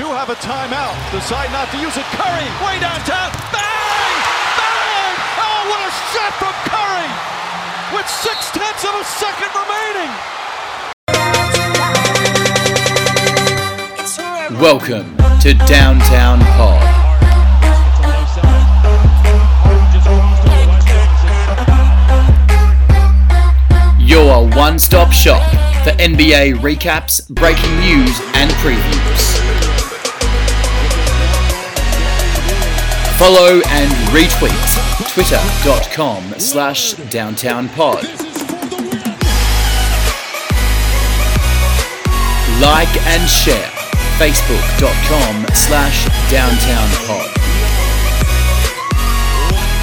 do have a timeout. Decide not to use it. Curry, way downtown. Bang! Bang! Oh, what a shot from Curry! With six tenths of a second remaining. Welcome to Downtown Pod. Your one stop shop for NBA recaps, breaking news, and previews. Follow and retweet twitter.com slash downtownpod. Like and share facebook.com slash downtownpod.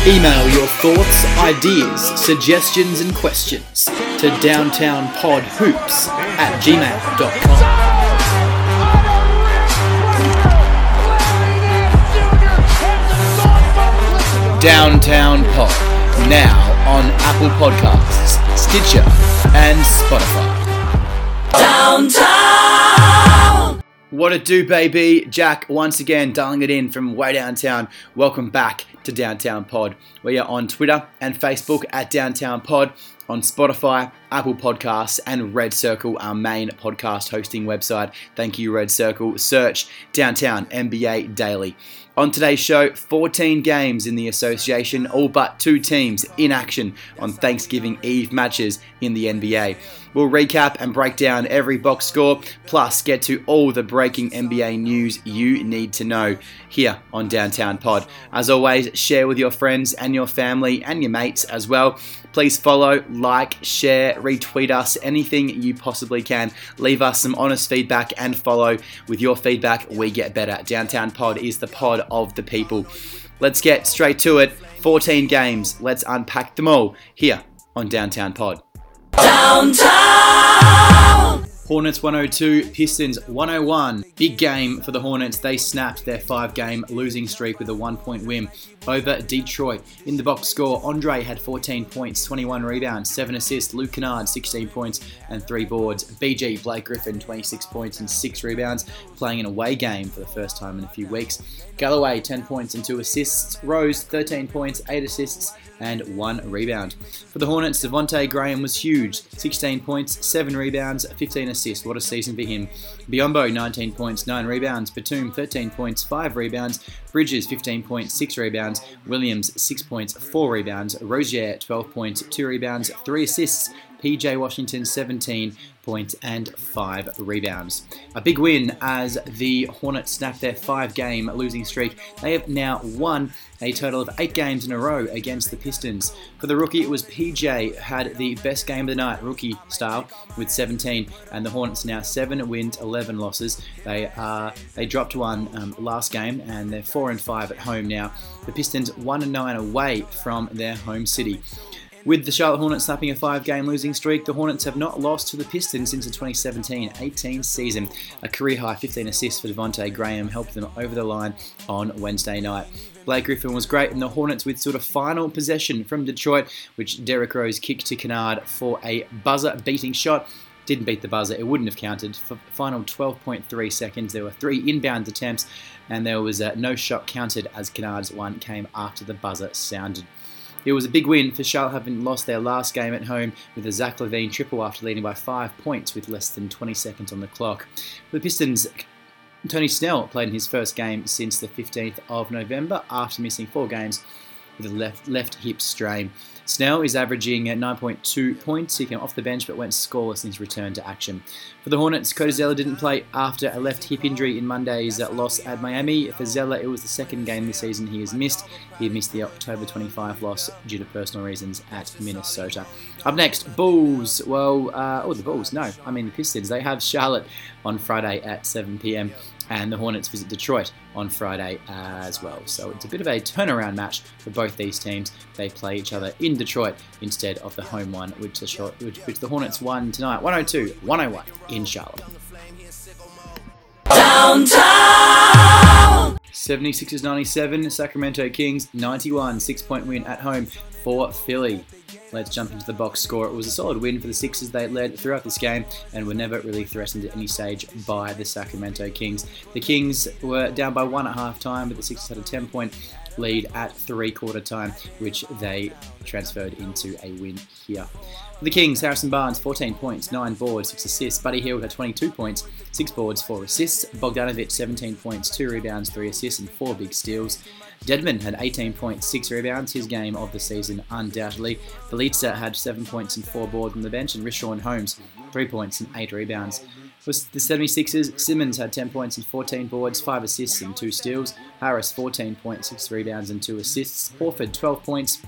Email your thoughts, ideas, suggestions and questions to downtownpodhoops at gmail.com. Downtown Pod, now on Apple Podcasts, Stitcher, and Spotify. Downtown! What it do, baby? Jack once again dialing it in from way downtown. Welcome back to Downtown Pod. We are on Twitter and Facebook at Downtown Pod, on Spotify, Apple Podcasts, and Red Circle, our main podcast hosting website. Thank you, Red Circle. Search Downtown NBA Daily. On today's show, 14 games in the association, all but two teams in action on Thanksgiving Eve matches in the NBA. We'll recap and break down every box score, plus get to all the breaking NBA news you need to know here on Downtown Pod. As always, share with your friends and your family and your mates as well. Please follow, like, share, retweet us, anything you possibly can. Leave us some honest feedback and follow. With your feedback, we get better. Downtown Pod is the pod of the people. Let's get straight to it. 14 games. Let's unpack them all here on Downtown Pod. Downtown! Hornets 102, Pistons 101. Big game for the Hornets. They snapped their five game losing streak with a one point win over Detroit. In the box score, Andre had 14 points, 21 rebounds, 7 assists. Luke Kennard, 16 points and 3 boards. BG Blake Griffin, 26 points and 6 rebounds, playing an away game for the first time in a few weeks. Galloway, 10 points and 2 assists. Rose, 13 points, 8 assists and 1 rebound. For the Hornets, Devonte' Graham was huge 16 points, 7 rebounds, 15 assists. What a season for him. Biyombo, 19 points, 9 rebounds. Batum, 13 points, 5 rebounds. Bridges, 15 points, 6 rebounds. Williams, 6 points, 4 rebounds. Rozier, 12 points, 2 rebounds, 3 assists. PJ Washington, 17 points and 5 rebounds. A big win as the Hornets snap their 5 game losing streak. They have now won a total of 8 games in a row against the Pistons. For the rookie, it was PJ had the best game of the night, rookie style, with 17, and the Hornets now 7 wins, 11 losses. They are they dropped one um, last game, and they're 4 and 5 at home now. The Pistons 1 and 9 away from their home city. With the Charlotte Hornets snapping a five game losing streak, the Hornets have not lost to the Pistons since the 2017 18 season. A career high 15 assists for Devonte' Graham helped them over the line on Wednesday night. Blake Griffin was great, and the Hornets with sort of final possession from Detroit, which Derrick Rose kicked to Kennard for a buzzer beating shot. Didn't beat the buzzer, it wouldn't have counted. For final 12.3 seconds, there were three inbound attempts, and there was uh, no shot counted as Kennard's one came after the buzzer sounded. It was a big win for Charlotte, having lost their last game at home with a Zach LaVine triple after leading by five points with less than 20 seconds on the clock. The Pistons, Tony Snell played in his first game since the 15th of November after missing four games with a left left hip strain. Snell is averaging at 9.2 points. He came off the bench but went scoreless in his return to action. For the Hornets, Cody Zeller didn't play after a left hip injury in Monday's loss at Miami. For Zeller, it was the second game this season he has missed. He missed the October 25 loss due to personal reasons at Minnesota. Up next, Bulls. Well, uh, oh, the Bulls. No, I mean the Pistons. They have Charlotte on Friday at 7 p.m and the Hornets visit Detroit on Friday uh, as well. So it's a bit of a turnaround match for both these teams. They play each other in Detroit instead of the home one, which the, which, which the Hornets won tonight 102 101 in Charlotte. Downtown! 76ers 97, Sacramento Kings 91, six point win at home for Philly. Let's jump into the box score. It was a solid win for the Sixers. They led throughout this game and were never really threatened at any stage by the Sacramento Kings. The Kings were down by one at half time, but the Sixers had a 10 point lead at three quarter time, which they transferred into a win here. For the Kings, Harrison Barnes, 14 points, 9 boards, 6 assists. Buddy Hield had 22 points, 6 boards, 4 assists. Bogdanovic, 17 points, 2 rebounds, 3 assists, and 4 big steals. Dedmon had 18.6 rebounds, his game of the season, undoubtedly. Bjelica had 7 points and 4 boards on the bench, and Richaun Holmes, 3 points and 8 rebounds. For the 76ers, Simmons had 10 points and 14 boards, 5 assists and 2 steals. Harris, 14 points, 6 rebounds and 2 assists. Horford, 12 points,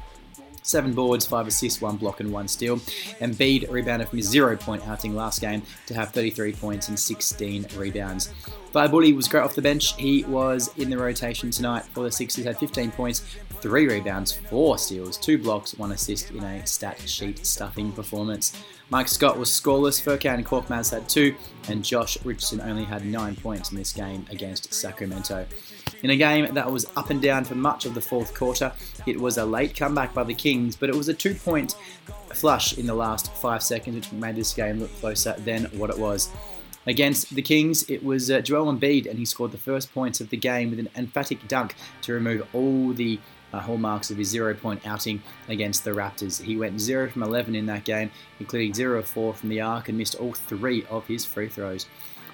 seven boards, five assists, one block, and one steal. Embiid rebounded from his zero point outing last game to have 33 points and 16 rebounds. Bully was great off the bench. He was in the rotation tonight for the Sixers, had 15 points, three rebounds, four steals, two blocks, one assist in a stat sheet stuffing performance. Mike Scott was scoreless. Furkan and Korkmaz had two, and Josh Richardson only had nine points in this game against Sacramento. In a game that was up and down for much of the fourth quarter, it was a late comeback by the Kings, but it was a two point flush in the last five seconds, which made this game look closer than what it was. Against the Kings, it was uh, Joel Embiid, and he scored the first points of the game with an emphatic dunk to remove all the uh, hallmarks of his zero point outing against the Raptors. He went 0 from 11 in that game, including 0 of 4 from the arc, and missed all three of his free throws.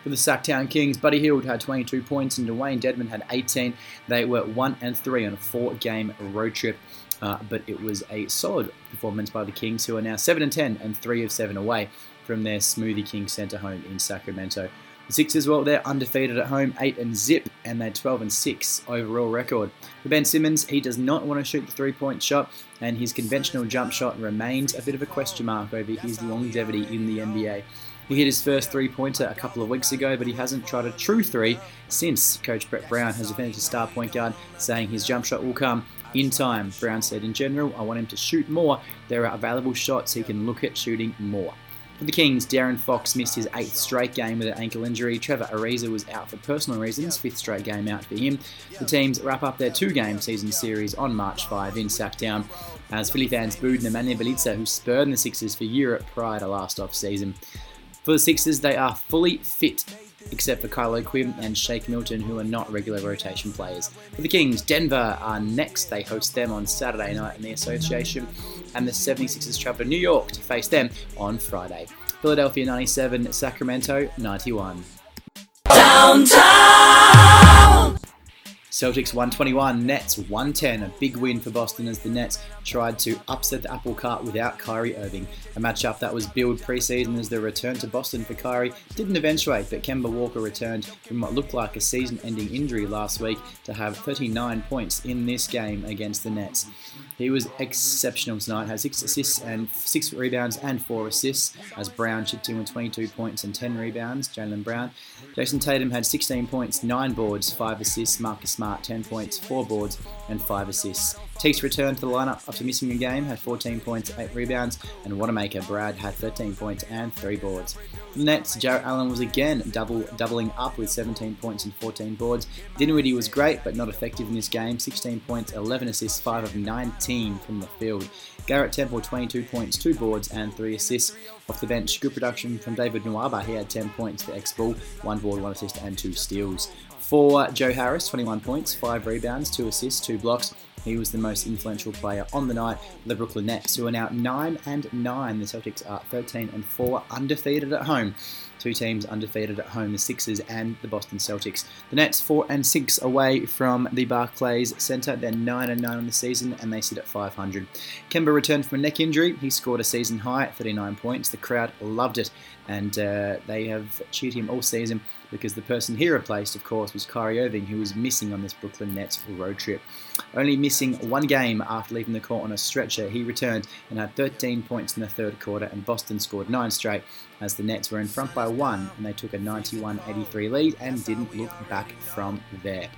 For the Sacktown Kings, Buddy Hield had 22 points and Dewayne Dedmon had 18. They were 1 and 3 on a four game road trip. Uh, but it was a solid performance by the Kings, who are now 7 and 10 and 3 of 7 away from their Smoothie King Center home in Sacramento. The Sixers, well, they're undefeated at home, 8 and zip, and they're 12 and 6 overall record. For Ben Simmons, he does not want to shoot the three point shot, and his conventional jump shot remains a bit of a question mark over his longevity in the NBA. He hit his first three pointer a couple of weeks ago, but he hasn't tried a true three since Coach Brett Brown has defended his star point guard, saying his jump shot will come in time. Brown said, In general, I want him to shoot more. There are available shots he can look at shooting more. For the Kings, De'Aaron Fox missed his eighth straight game with an ankle injury. Trevor Ariza was out for personal reasons, fifth straight game out for him. The teams wrap up their two-game season series on March 5 in Sacktown, as Philly fans booed Nemanja Bjelica, who spurred the Sixers for Europe prior to last off-season. For the Sixers, they are fully fit, except for Kyle O'Quinn and Shake Milton, who are not regular rotation players. For the Kings, Denver are next. They host them on Saturday night in the association, and the 76ers travel to New York to face them on Friday. Philadelphia 97, Sacramento 91. Downtown! Celtics 121, Nets 110. A big win for Boston as the Nets tried to upset the apple cart without Kyrie Irving. A matchup that was billed preseason as the return to Boston for Kyrie didn't eventuate, but Kemba Walker returned from what looked like a season ending injury last week to have 39 points in this game against the Nets. He was exceptional tonight, had six assists and six rebounds and four assists, as Brown chipped in with 22 points and 10 rebounds. Jaylen Brown. Jayson Tatum had 16 points, nine boards, five assists. Marcus Smart 10 points, four boards, and five assists. Teeks returned to the lineup after missing a game, had 14 points, 8 rebounds, and Wanamaker Brad had 13 points and 3 boards. The Nets, Jarrett Allen was again double doubling up with 17 points and 14 boards. Dinwiddie was great but not effective in this game, 16 points, 11 assists, 5 of 19 from the field. Garrett Temple 22 points, 2 boards, and 3 assists. Off the bench, good production from David Nwaba. He had 10 points for X Ball, 1 board, 1 assist, and 2 steals. For Joe Harris, 21 points, 5 rebounds, 2 assists, 2 blocks. He was the most influential player on the night. The Brooklyn Nets, who are now 9 and 9. The Celtics are 13 and 4, undefeated at home. Two teams undefeated at home, the Sixers and the Boston Celtics. The Nets 4 and 6 away from the Barclays Center. They're 9 and 9 on the season and they sit at 500. Kemba returned from a neck injury. He scored a season high at 39 points. The crowd loved it and uh, they have cheered him all season because the person he replaced, of course, was Kyrie Irving, who was missing on this Brooklyn Nets road trip. Only missing one game after leaving the court on a stretcher, he returned and had 13 points in the third quarter, and Boston scored nine straight as the Nets were in front by one and they took a 91 83 lead and didn't look back from there.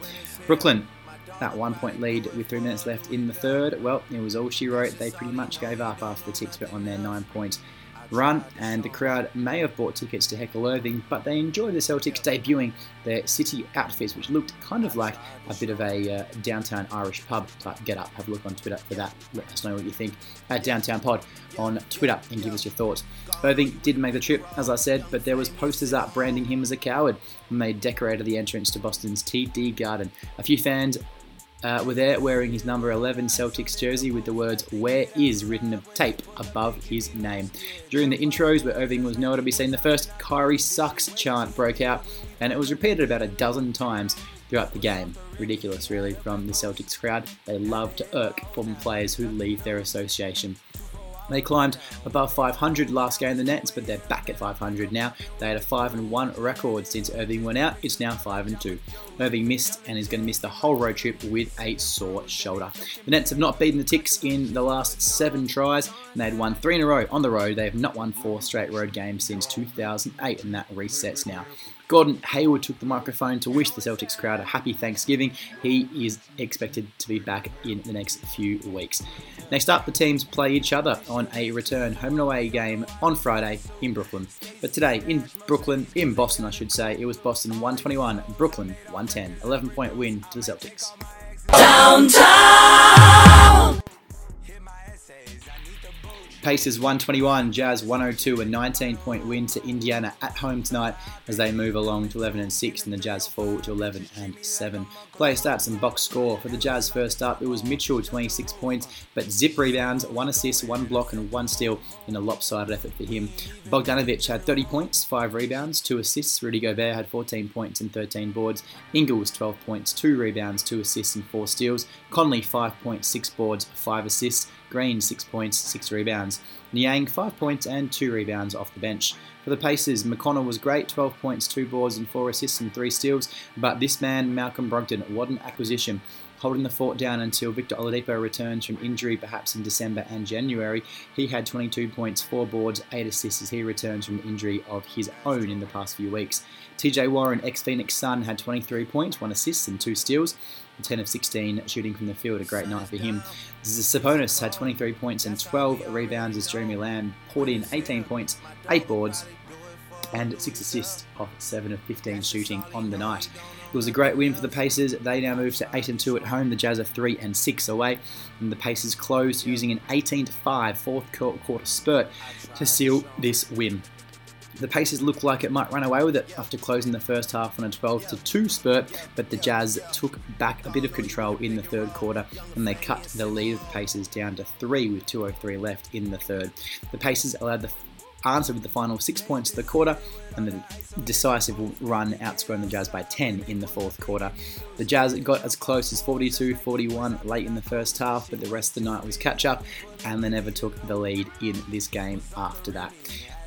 Brooklyn that one point lead with three minutes left in the third. Well, it was all she wrote. They pretty much gave up after the Ticks were on their nine point run, and the crowd may have bought tickets to Heckle Irving, but they enjoyed the Celtics debuting their city outfits, which looked kind of like a bit of a uh, downtown Irish pub type get up. Have a look on Twitter for that. Let us know what you think at Downtown Pod on Twitter and give us your thoughts. Irving did make the trip, as I said, but there was posters up branding him as a coward, and they decorated the entrance to Boston's TD Garden. A few fans uh, were there wearing his number 11 Celtics jersey with the words Where is written of tape above his name. During the intros, where Irving was nowhere to be seen, the first Kyrie sucks chant broke out, and it was repeated about a dozen times throughout the game. Ridiculous, really, from the Celtics crowd. They love to irk former players who leave their association. They climbed above 500 last game in the Nets, but they're back at 500 now. They had a 5 and 1 record since Irving went out. It's now 5 and 2. Irving missed and is going to miss the whole road trip with a sore shoulder. The Nets have not beaten the Ticks in the last seven tries, and they had won three in a row on the road. They have not won four straight road games since 2008, and that resets now. Gordon Hayward took the microphone to wish the Celtics crowd a happy Thanksgiving. He is expected to be back in the next few weeks. Next up, the teams play each other on a return home and away game on Friday in Brooklyn. But today, in Brooklyn, in Boston, I should say, it was Boston 121, Brooklyn 110. 11 point win to the Celtics. Downtown! Pacers 121, Jazz 102, a 19 point win to Indiana at home tonight as they move along to 11 and 6 and the Jazz fall to 11 and 7. Player stats and box score for the Jazz first up. It was Mitchell 26 points, but zip rebounds, one assist, one block, and one steal in a lopsided effort for him. Bogdanovic had 30 points, five rebounds, two assists. Rudy Gobert had 14 points and 13 boards. Ingles 12 points, two rebounds, two assists, and four steals. Conley 5.6 boards, five assists. Green, 6 points, 6 rebounds. Niang, 5 points and 2 rebounds off the bench. For the Pacers, McConnell was great, 12 points, 2 boards and 4 assists and 3 steals, but this man, Malcolm Brogdon, what an acquisition. Holding the fort down until Victor Oladipo returns from injury perhaps in December and January, he had 22 points, 4 boards, 8 assists as he returns from injury of his own in the past few weeks. TJ Warren, ex Phoenix Sun, had 23 points, 1 assist and 2 steals. 10 of 16 shooting from the field, a great night for him. Sabonis had 23 points and 12 rebounds as Jeremy Lamb poured in 18 points, 8 boards, and 6 assists off 7 of 15 shooting on the night. It was a great win for the Pacers. They now move to 8 and 2 at home. The Jazz are 3 and 6 away. And the Pacers closed using an 18 5 fourth quarter spurt to seal this win. The Pacers looked like it might run away with it after closing the first half on a 12 to 2 spurt, but the Jazz took back a bit of control in the third quarter and they cut the lead of the Pacers down to 3 with 2.03 left in the third. The Pacers allowed the answer with the final six points of the quarter and the decisive run outscoring the Jazz by 10 in the fourth quarter. The Jazz got as close as 42 41 late in the first half, but the rest of the night was catch up and they never took the lead in this game after that.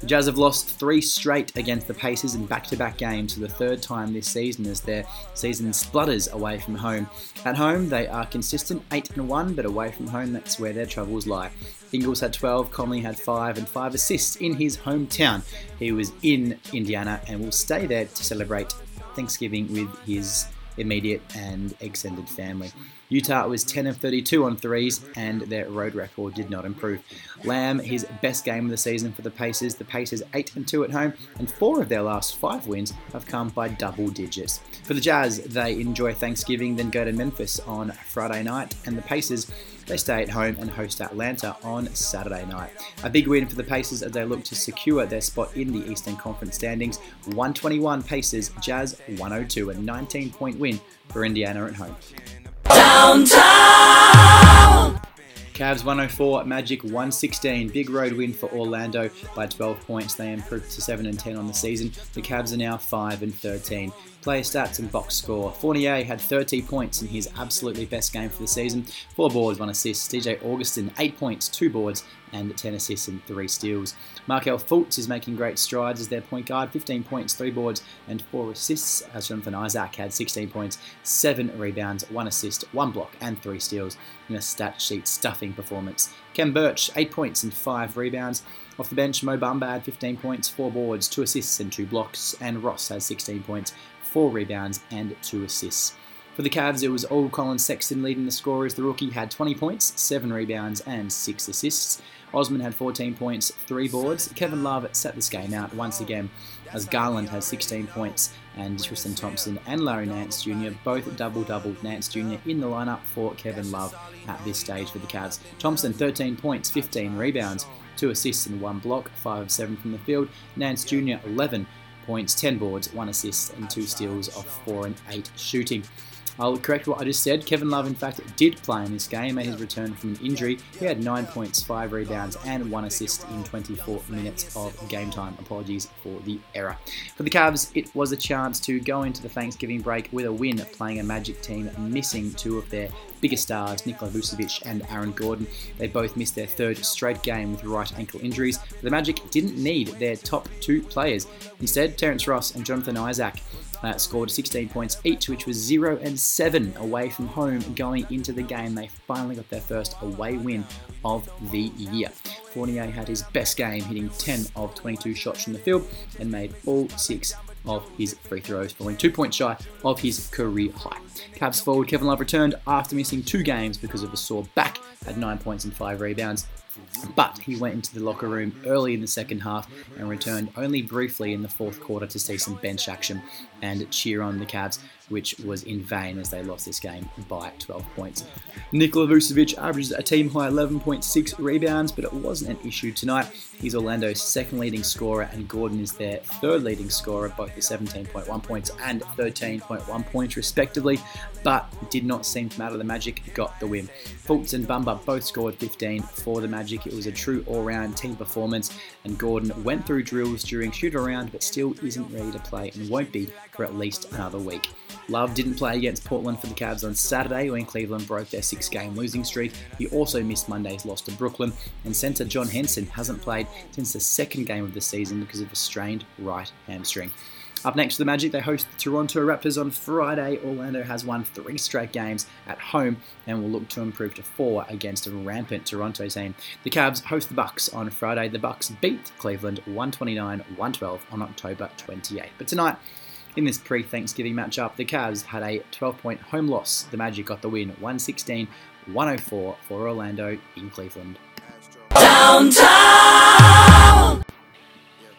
Jazz have lost three straight against the Pacers in back to back games for the third time this season as their season splutters away from home. At home, they are consistent 8 and 1, but away from home, that's where their troubles lie. Ingles had 12, Conley had 5, and 5 assists in his hometown. He was in Indiana and will stay there to celebrate Thanksgiving with his immediate and extended family. Utah was 10 of 32 on threes, and their road record did not improve. Lamb, his best game of the season for the Pacers. The Pacers 8 and 2 at home, and four of their last five wins have come by double digits. For the Jazz, they enjoy Thanksgiving, then go to Memphis on Friday night, and the Pacers they stay at home and host Atlanta on Saturday night. A big win for the Pacers as they look to secure their spot in the Eastern Conference standings. 121 Pacers, Jazz 102, a 19 point win for Indiana at home. Downtown! Cavs 104, Magic 116. Big road win for Orlando by 12 points. They improved to 7 and 10 on the season. The Cavs are now 5 and 13. Player stats and box score. Fournier had 30 points in his absolutely best game for the season. Four boards, one assist. DJ Augustin, 8 points, 2 boards, and 10 assists and 3 steals. Markelle Fultz is making great strides as their point guard. 15 points, 3 boards, and 4 assists. As Jonathan Isaac had 16 points, 7 rebounds, 1 assist, 1 block, and 3 steals in a stat sheet stuffing performance. Khem Birch, 8 points and 5 rebounds. Off the bench, Mo Bamba had 15 points, 4 boards, 2 assists, and 2 blocks. And Ross has 16 points, four rebounds, and two assists. For the Cavs, it was all Collin Sexton leading the scorers. The rookie had 20 points, 7 rebounds, and 6 assists. Osman had 14 points, 3 boards. Kevin Love set this game out once again as Garland had 16 points and Tristan Thompson and Larry Nance Jr. both double doubled. Nance Jr. in the lineup for Kevin Love at this stage for the Cavs. Thompson 13 points, 15 rebounds, 2 assists and 1 block, 5 of 7 from the field. Nance Jr. 11 points, 10 boards, 1 assist and 2 steals of 4 and 8 shooting. I'll correct what I just said. Kevin Love, in fact, did play in this game at his return from an injury. He had 9 points, 5 rebounds, and 1 assist in 24 minutes of game time. Apologies for the error. For the Cavs, it was a chance to go into the Thanksgiving break with a win, playing a Magic team missing two of their biggest stars, Nikola Vucevic and Aaron Gordon. They both missed their third straight game with right ankle injuries. The Magic didn't need their top two players. Instead, Terrence Ross and Jonathan Isaac scored 16 points each, which was 0 and 7 away from home going into the game. They finally got their first away win of the year. Fournier had his best game, hitting 10 of 22 shots from the field and made all six of his free throws, falling two points shy of his career high. Cavs forward Kevin Love returned after missing two games because of a sore back, had nine points and five rebounds. But he went into the locker room early in the second half and returned only briefly in the fourth quarter to see some bench action and cheer on the Cavs, which was in vain as they lost this game by 12 points. Nikola Vucevic averages a team high 11.6 rebounds, but it wasn't an issue tonight. He's Orlando's second leading scorer, and Gordon is their third leading scorer, both with 17.1 points and 13.1 points, respectively, but did not seem to matter. The Magic got the win. Fultz and Bamba both scored 15 for the Magic. It was a true all round team performance, and Gordon went through drills during shoot around, but still isn't ready to play and won't be for at least another week. Love didn't play against Portland for the Cavs on Saturday when Cleveland broke their six game losing streak. He also missed Monday's loss to Brooklyn, and centre John Henson hasn't played since the second game of the season because of a strained right hamstring. Up next to the Magic, they host the Toronto Raptors on Friday. Orlando has won three straight games at home and will look to improve to four against a rampant Toronto team. The Cavs host the Bucks on Friday. The Bucks beat Cleveland 129-112 on October 28. But tonight, in this pre Thanksgiving matchup, the Cavs had a 12 point home loss. The Magic got the win 116 104 for Orlando in Cleveland. Downtown!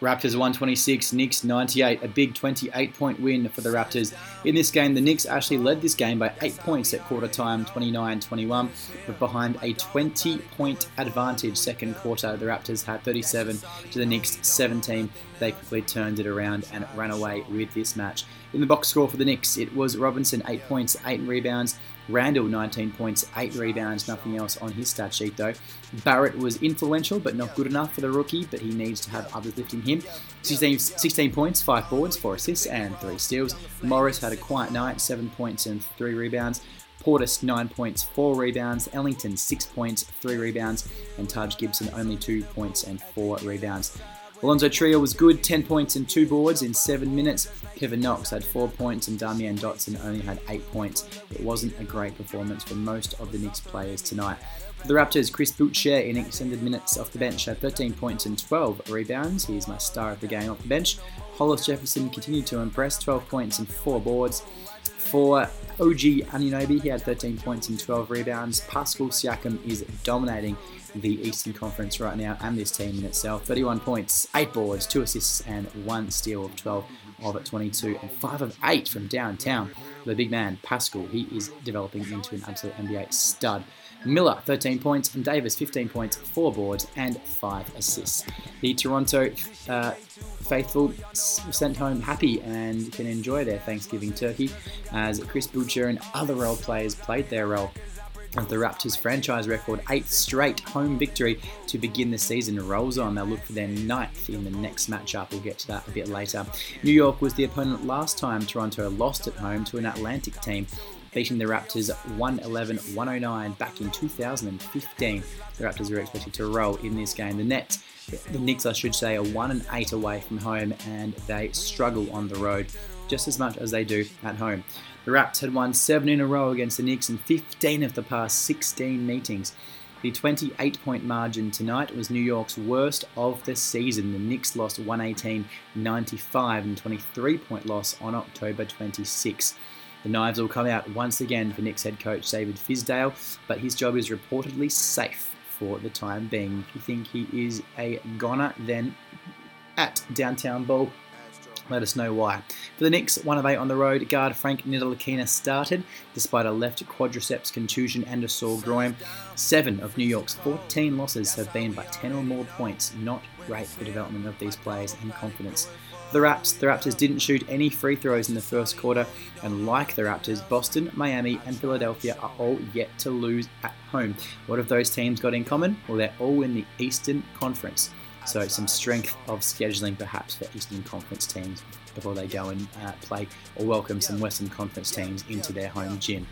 Raptors 126, Knicks 98, a big 28 point win for the Raptors. In this game, the Knicks actually led this game by 8 points at quarter time, 29 21, but behind a 20 point advantage second quarter. The Raptors had 37 to the Knicks 17. They quickly turned it around and ran away with this match. In the box score for the Knicks, it was Robinson 8 points, 8 rebounds. Randle, 19 points, 8 rebounds, nothing else on his stat sheet though. Barrett was influential but not good enough for the rookie, but he needs to have others lifting him. 16, 16 points, 5 boards, 4 assists, and 3 steals. Morris had a quiet night, 7 points and 3 rebounds. Portis, 9 points, 4 rebounds. Ellington, 6 points, 3 rebounds. And Taj Gibson, only 2 points and 4 rebounds. Alonzo Trier was good, 10 points and 2 boards in 7 minutes. Kevin Knox had 4 points and Damyean Dotson only had 8 points. It wasn't a great performance for most of the Knicks players tonight. For the Raptors, Chris Boucher in extended minutes off the bench had 13 points and 12 rebounds. He's my star of the game off the bench. Hollis Jefferson continued to impress, 12 points and 4 boards. For OG Anunoby, he had 13 points and 12 rebounds. Pascal Siakam is dominating the Eastern Conference right now and this team in itself. 31 points, 8 boards, 2 assists, and 1 steal of 12 of at 22, and 5 of 8 from downtown. The big man, Pascal, he is developing into an absolute NBA stud. Miller, 13 points, and Davis, 15 points, 4 boards, and 5 assists. The Toronto uh, faithful sent home happy and can enjoy their Thanksgiving turkey as Chris Boucher and other role players played their role of the Raptors franchise record eighth straight home victory to begin the season rolls on. They'll look for their ninth in the next matchup. We'll get to that a bit later. New York was the opponent last time Toronto lost at home to an Atlantic team. Beating the Raptors 111 109 back in 2015. The Raptors are expected to roll in this game. The Nets, the Knicks, I should say, are 1 and 8 away from home and they struggle on the road just as much as they do at home. The Raps had won seven in a row against the Knicks in 15 of the past 16 meetings. The 28 point margin tonight was New York's worst of the season. The Knicks lost 118 95 and 23 point loss on October 26. The knives will come out once again for Knicks head coach David Fizdale, but his job is reportedly safe for the time being. If you think he is a goner, then at Downtown Ball, let us know why. For the Knicks, one of eight on the road, guard Frank Ntilikina started despite a left quadriceps contusion and a sore groin. Seven of New York's 14 losses have been by 10 or more points. Not great for development of these players and confidence. The Raps, the Raptors didn't shoot any free throws in the first quarter, and like the Raptors, Boston, Miami, and Philadelphia are all yet to lose at home. What have those teams got in common? Well, they're all in the Eastern Conference. So some strength of scheduling perhaps for Eastern Conference teams before they go and uh, play or welcome some Western Conference teams into their home gym.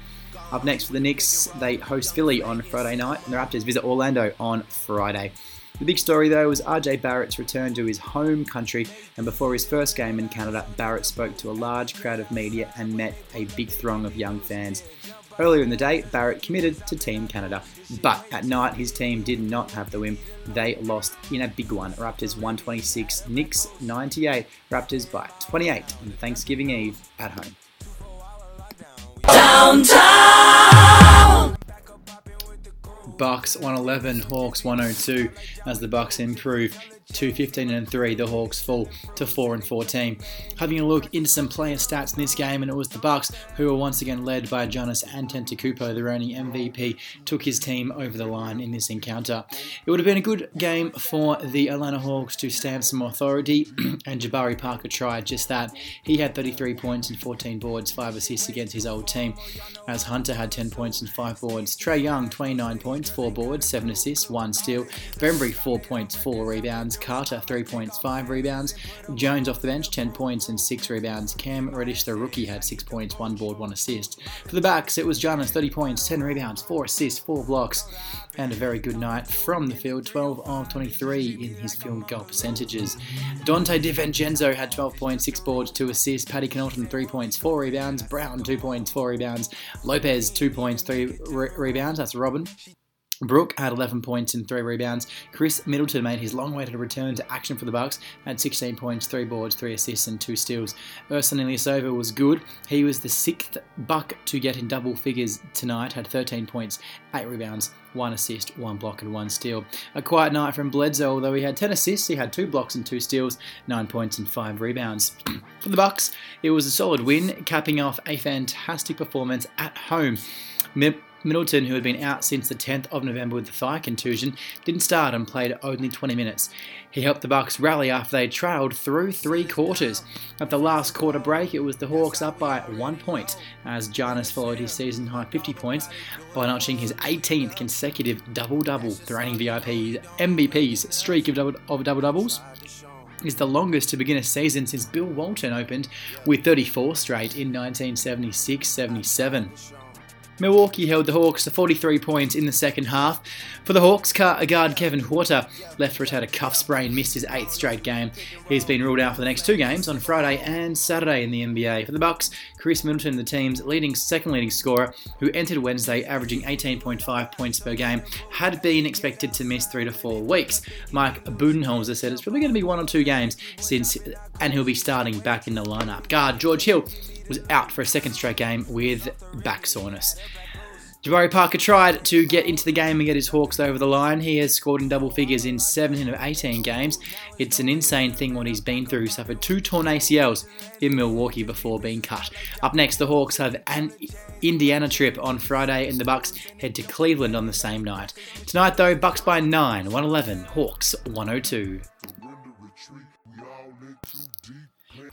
Up next for the Knicks, they host Philly on Friday night, and the Raptors visit Orlando on Friday. The big story though was RJ Barrett's return to his home country, and before his first game in Canada, Barrett spoke to a large crowd of media and met a big throng of young fans. Earlier in the day, Barrett committed to Team Canada, but at night his team did not have the win. They lost in a big one. Raptors 126, Knicks 98, Raptors by 28 on Thanksgiving Eve at home. Downtown! Bucks 111, Hawks 102 as the Bucks improve to 15 and 3, the Hawks fall to 4 and 14. Having a look into some player stats in this game, and it was the Bucks who were once again led by Giannis Antetokounmpo, the reigning MVP, took his team over the line in this encounter. It would have been a good game for the Atlanta Hawks to stamp some authority, and Jabari Parker tried just that. He had 33 points and 14 boards, 5 assists against his old team, as Hunter had 10 points and 5 boards. Trae Young, 29 points, 4 boards, 7 assists, 1 steal. Bembry, 4 points, 4 rebounds. Carter, 3 points, 5 rebounds. Jones off the bench, 10 points and 6 rebounds. Cam Reddish, the rookie, had 6 points, 1 board, 1 assist. For the backs, it was Giannis, 30 points, 10 rebounds, 4 assists, 4 blocks, and a very good night from the field, 12 of 23 in his field goal percentages. Donte DiVincenzo had 12 points, 6 boards, 2 assists. Paddy Connaughton, 3 points, 4 rebounds. Brown, 2 points, 4 rebounds. Lopez, 2 points, 3 re- rebounds. That's Robin. Brook had 11 points and 3 rebounds. Khris Middleton made his long-awaited return to action for the Bucks, had 16 points, 3 boards, 3 assists and 2 steals. Ersan Ilyasova was good. He was the sixth Buck to get in double figures tonight, had 13 points, 8 rebounds, 1 assist, 1 block and 1 steal. A quiet night from Bledsoe, although he had 10 assists, he had 2 blocks and 2 steals, 9 points and 5 rebounds. for the Bucks, it was a solid win, capping off a fantastic performance at home. Middleton, who had been out since the 10th of November with a thigh contusion, didn't start and played only 20 minutes. He helped the Bucks rally after they trailed through three quarters. At the last quarter break, it was the Hawks up by one point as Giannis followed his season high 50 points by notching his 18th consecutive double-double, the reigning VIP MVP's streak of double of double doubles is the longest to begin a season since Bill Walton opened with 34 straight in 1976 77. Milwaukee held the Hawks to 43 points in the second half. For the Hawks, uh, guard Kevin Huerter left for a cuff sprain, missed his eighth straight game. He's been ruled out for the next two games on Friday and Saturday in the NBA. For the Bucks, Khris Middleton, the team's leading second leading scorer, who entered Wednesday averaging 18.5 points per game, had been expected to miss three to four weeks. Mike Budenholzer said it's probably going to be one or two games since, and he'll be starting back in the lineup. Guard George Hill was out for a second straight game with back soreness. Jabari Parker tried to get into the game and get his Hawks over the line. He has scored in double figures in 17 of 18 games. It's an insane thing what he's been through. He suffered two torn ACLs in Milwaukee before being cut. Up next, the Hawks have an Indiana trip on Friday, and the Bucks head to Cleveland on the same night. Tonight, though, Bucks by 9, 111, Hawks 102.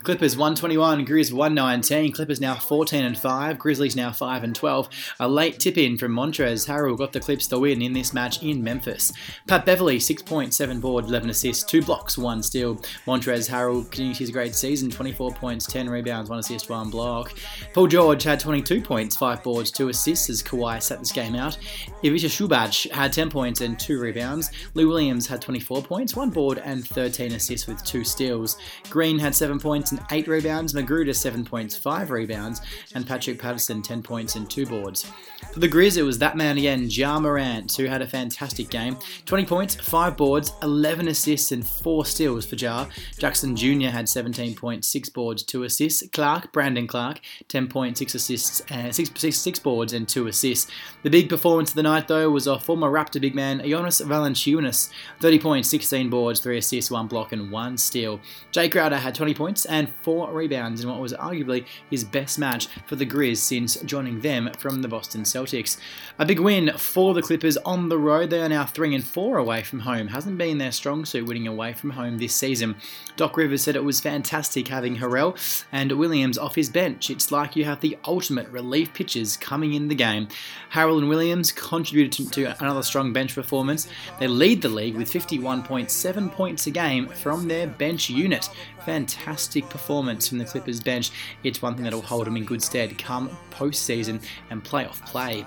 Clippers 121, Grizz 119. Clippers now 14 and 5. Grizzlies now 5 and 12. A late tip in from Montrezl Harrell got the Clips the win in this match in Memphis. Pat Beverley 6.7 board, 11 assists, 2 blocks, 1 steal. Montrezl Harrell continues his great season, 24 points, 10 rebounds, 1 assist, 1 block. Paul George had 22 points, 5 boards, 2 assists as Kawhi sat this game out. Ivica Zubac had 10 points and 2 rebounds. Lou Williams had 24 points, 1 board, and 13 assists with 2 steals. Green had 7 points points and 8 rebounds, McGruder 7 points, 5 rebounds, and Patrick Patterson 10 points and 2 boards. For the Grizz, it was that man again, Ja Morant, who had a fantastic game. 20 points, 5 boards, 11 assists, and 4 steals for Ja. Jackson Jr. had 17 points, 6 boards, 2 assists. Clarke, Brandon Clarke, 10 points, 6 assists, and 6, 6, 6 boards, and 2 assists. The big performance of the night, though, was our former Raptor big man, Jonas Valanciunas. 30 points, 16 boards, 3 assists, 1 block, and 1 steal. Jae Crowder had 20 points and 4 rebounds in what was arguably his best match for the Grizz since joining them from the Boston Celtics. A big win for the Clippers on the road. They are now 3 and 4 away from home. Hasn't been their strong suit winning away from home this season. Doc Rivers said it was fantastic having Harrell and Williams off his bench. It's like you have the ultimate relief pitchers coming in the game. Harrell and Williams contributed to another strong bench performance. They lead the league with 51.7 points a game from their bench unit. Fantastic performance from the Clippers bench. It's one thing that'll hold him in good stead come postseason and playoff play.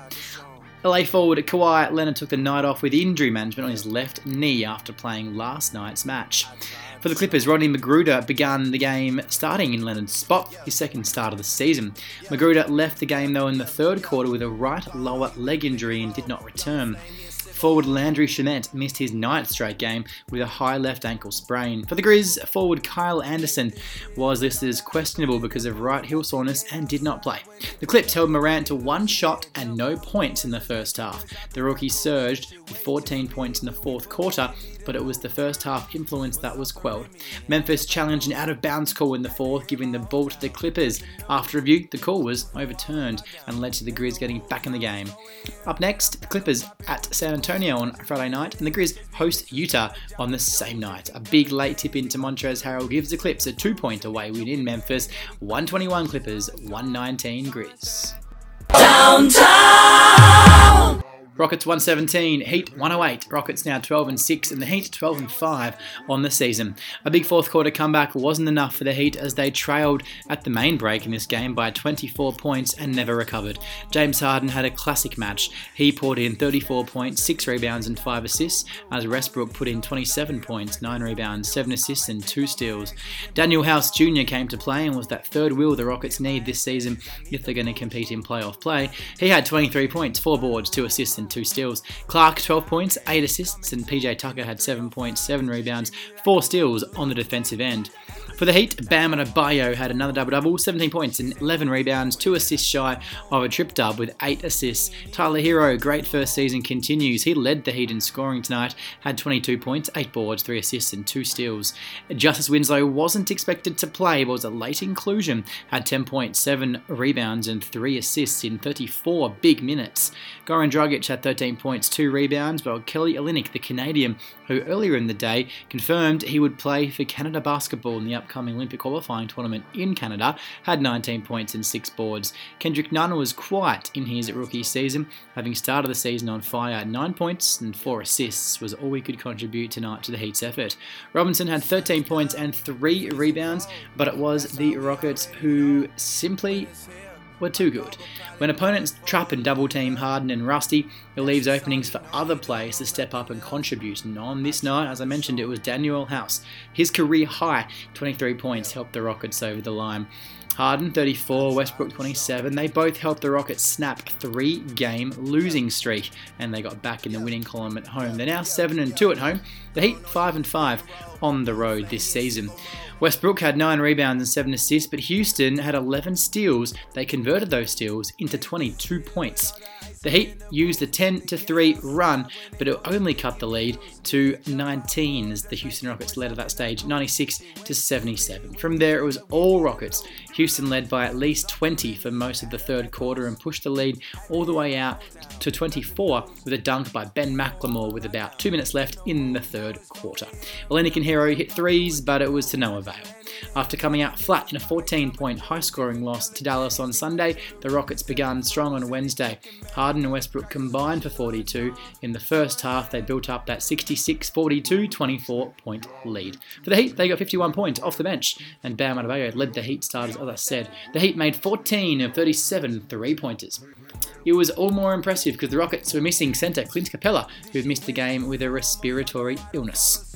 LA forward Kawhi Leonard took the night off with injury management on his left knee after playing last night's match. For the Clippers, Rodney McGruder began the game starting in Leonard's spot, his second start of the season. McGruder left the game though in the third quarter with a right lower leg injury and did not return. Forward Landry Shamet missed his ninth straight game with a high left ankle sprain. For the Grizz, forward Kyle Anderson was listed as questionable because of right heel soreness and did not play. The Clips held Morant to one shot and no points in the first half. The rookie surged with 14 points in the fourth quarter, but it was the first half influence that was quelled. Memphis challenged an out of bounds call in the fourth, giving the ball to the Clippers. After review, the call was overturned and led to the Grizz getting back in the game. Up next, the Clippers at San Antonio on Friday night, and the Grizz host Utah on the same night. A big late tip into Montrezl Harrell gives the Clips a two point away win in Memphis 121 Clippers, 119 Grizz. Downtown! Rockets 117, Heat 108. Rockets now 12 and 6, and the Heat 12 and 5 on the season. A big fourth quarter comeback wasn't enough for the Heat as they trailed at the main break in this game by 24 points and never recovered. James Harden had a classic match. He poured in 34 points, 6 rebounds, and 5 assists, as Westbrook put in 27 points, 9 rebounds, 7 assists, and 2 steals. Danuel House Jr. came to play and was that third wheel the Rockets need this season if they're going to compete in playoff play. He had 23 points, 4 boards, 2 assists, and two steals. Clark, 12 points, 8 assists, and PJ Tucker had 7 points, 7 rebounds, 4 steals on the defensive end. For the Heat, Bam Adebayo had another double-double, 17 points and 11 rebounds, 2 assists shy of a trip dub with 8 assists. Tyler Herro, great first season continues. He led the Heat in scoring tonight, had 22 points, 8 boards, 3 assists and 2 steals. Justice Winslow wasn't expected to play, but was a late inclusion, had 10 points, 7 rebounds and 3 assists in 34 big minutes. Goran Dragic had 13 points, 2 rebounds, while Kelly Olynyk, the Canadian, who earlier in the day confirmed he would play for Canada basketball in the upcoming Olympic qualifying tournament in Canada, had 19 points and 6 boards. Kendrick Nunn was quiet in his rookie season, having started the season on fire. 9 points and 4 assists was all he could contribute tonight to the Heat's effort. Robinson had 13 points and 3 rebounds, but it was the Rockets who simply were too good. When opponents trap and double team Harden and Rusty, it leaves openings for other players to step up and contribute. And on this night, as I mentioned, it was Danuel House. His career high 23 points helped the Rockets over the line. Harden 34, Westbrook 27. They both helped the Rockets snap three game losing streak and they got back in the winning column at home. They're now 7 and 2 at home. The Heat 5 and 5 on the road this season. Westbrook had 9 rebounds and 7 assists, but Houston had 11 steals. They converted those steals into 22 points. The Heat used a 10 3 run, but it only cut the lead to 19 as the Houston Rockets led at that stage, 96 to 77. From there, it was all Rockets. Houston led by at least 20 for most of the third quarter and pushed the lead all the way out to 24 with a dunk by Ben McLemore with about two minutes left in the third quarter. Olynyk and Herro hit threes, but it was to no avail. After coming out flat in a 14 point high scoring loss to Dallas on Sunday, the Rockets began strong on Wednesday. Harden and Westbrook combined for 42. In the first half, they built up that 66 42 24 point lead. For the Heat, they got 51 points off the bench, and Bam Adebayo led the Heat starters, as I said. The Heat made 14 of 37 three pointers. It was all more impressive because the Rockets were missing centre Clint Capela, who missed the game with a respiratory illness.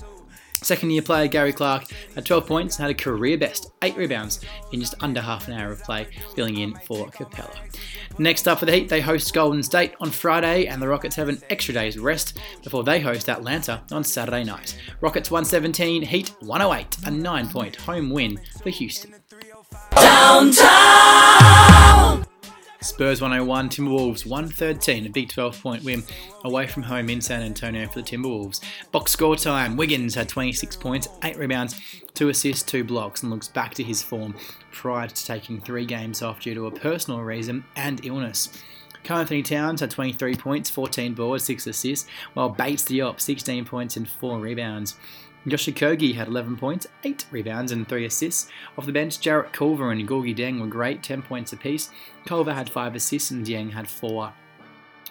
Second year player Gary Clark had 12 points and had a career best 8 rebounds in just under half an hour of play, filling in for Capela. Next up for the Heat, they host Golden State on Friday, and the Rockets have an extra day's rest before they host Atlanta on Saturday night. Rockets 117, Heat 108, a 9 point home win for Houston. Downtown! Spurs 101, Timberwolves 113, a big 12 point win away from home in San Antonio for the Timberwolves. Box score time Wiggins had 26 points, 8 rebounds, 2 assists, 2 blocks, and looks back to his form prior to taking 3 games off due to a personal reason and illness. Karl Anthony Towns had 23 points, 14 boards, 6 assists, while Bates the Diop 16 points and 4 rebounds. Josh Okogie had 11 points, 8 rebounds, and 3 assists. Off the bench, Jarrett Culver and Gorgui Dieng were great, 10 points apiece. Culver had 5 assists and Dieng had 4.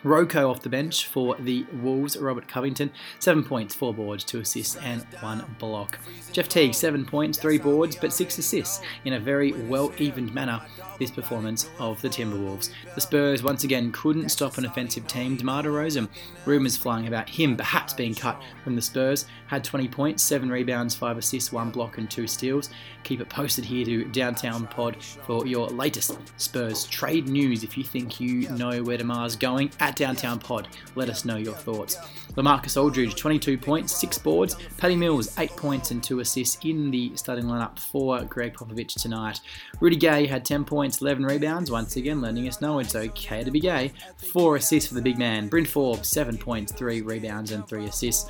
Rocco off the bench for the Wolves, Robert Covington, 7 points, 4 boards, 2 assists, and 1 block. Jeff Teague, 7 points, 3 boards, but 6 assists in a very well evened manner this performance of the Timberwolves. The Spurs once again couldn't stop an offensive team. DeMar DeRozan, rumours flying about him perhaps being cut from the Spurs, had 20 points, 7 rebounds, 5 assists, 1 block, and 2 steals. Keep it posted here to Downtown Pod for your latest Spurs trade news. If you think you know where DeMar's going, at Downtown Pod, let us know your thoughts. Lamarcus Aldridge, 22 points, 6 boards. Patty Mills, 8 points and 2 assists in the starting lineup for Gregg Popovich tonight. Rudy Gay had 10 points, 11 rebounds, once again letting us know it's okay to be gay. 4 assists for the big man. Bryn Forbes, 7 points, 3 rebounds and 3 assists.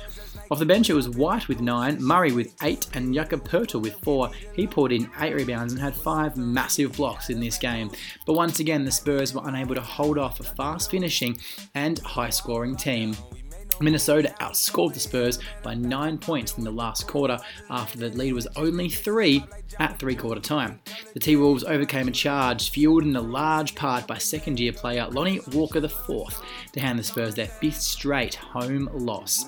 Off the bench, it was White with 9, Murray with 8, and Jakob Poeltl with 4. He poured in 8 rebounds and had 5 massive blocks in this game. But once again, the Spurs were unable to hold off a fast finishing and high scoring team. Minnesota outscored the Spurs by 9 points in the last quarter after the lead was only 3 at three quarter time. The T Wolves overcame a charge fueled in a large part by second year player Lonnie Walker IV to hand the Spurs their fifth straight home loss.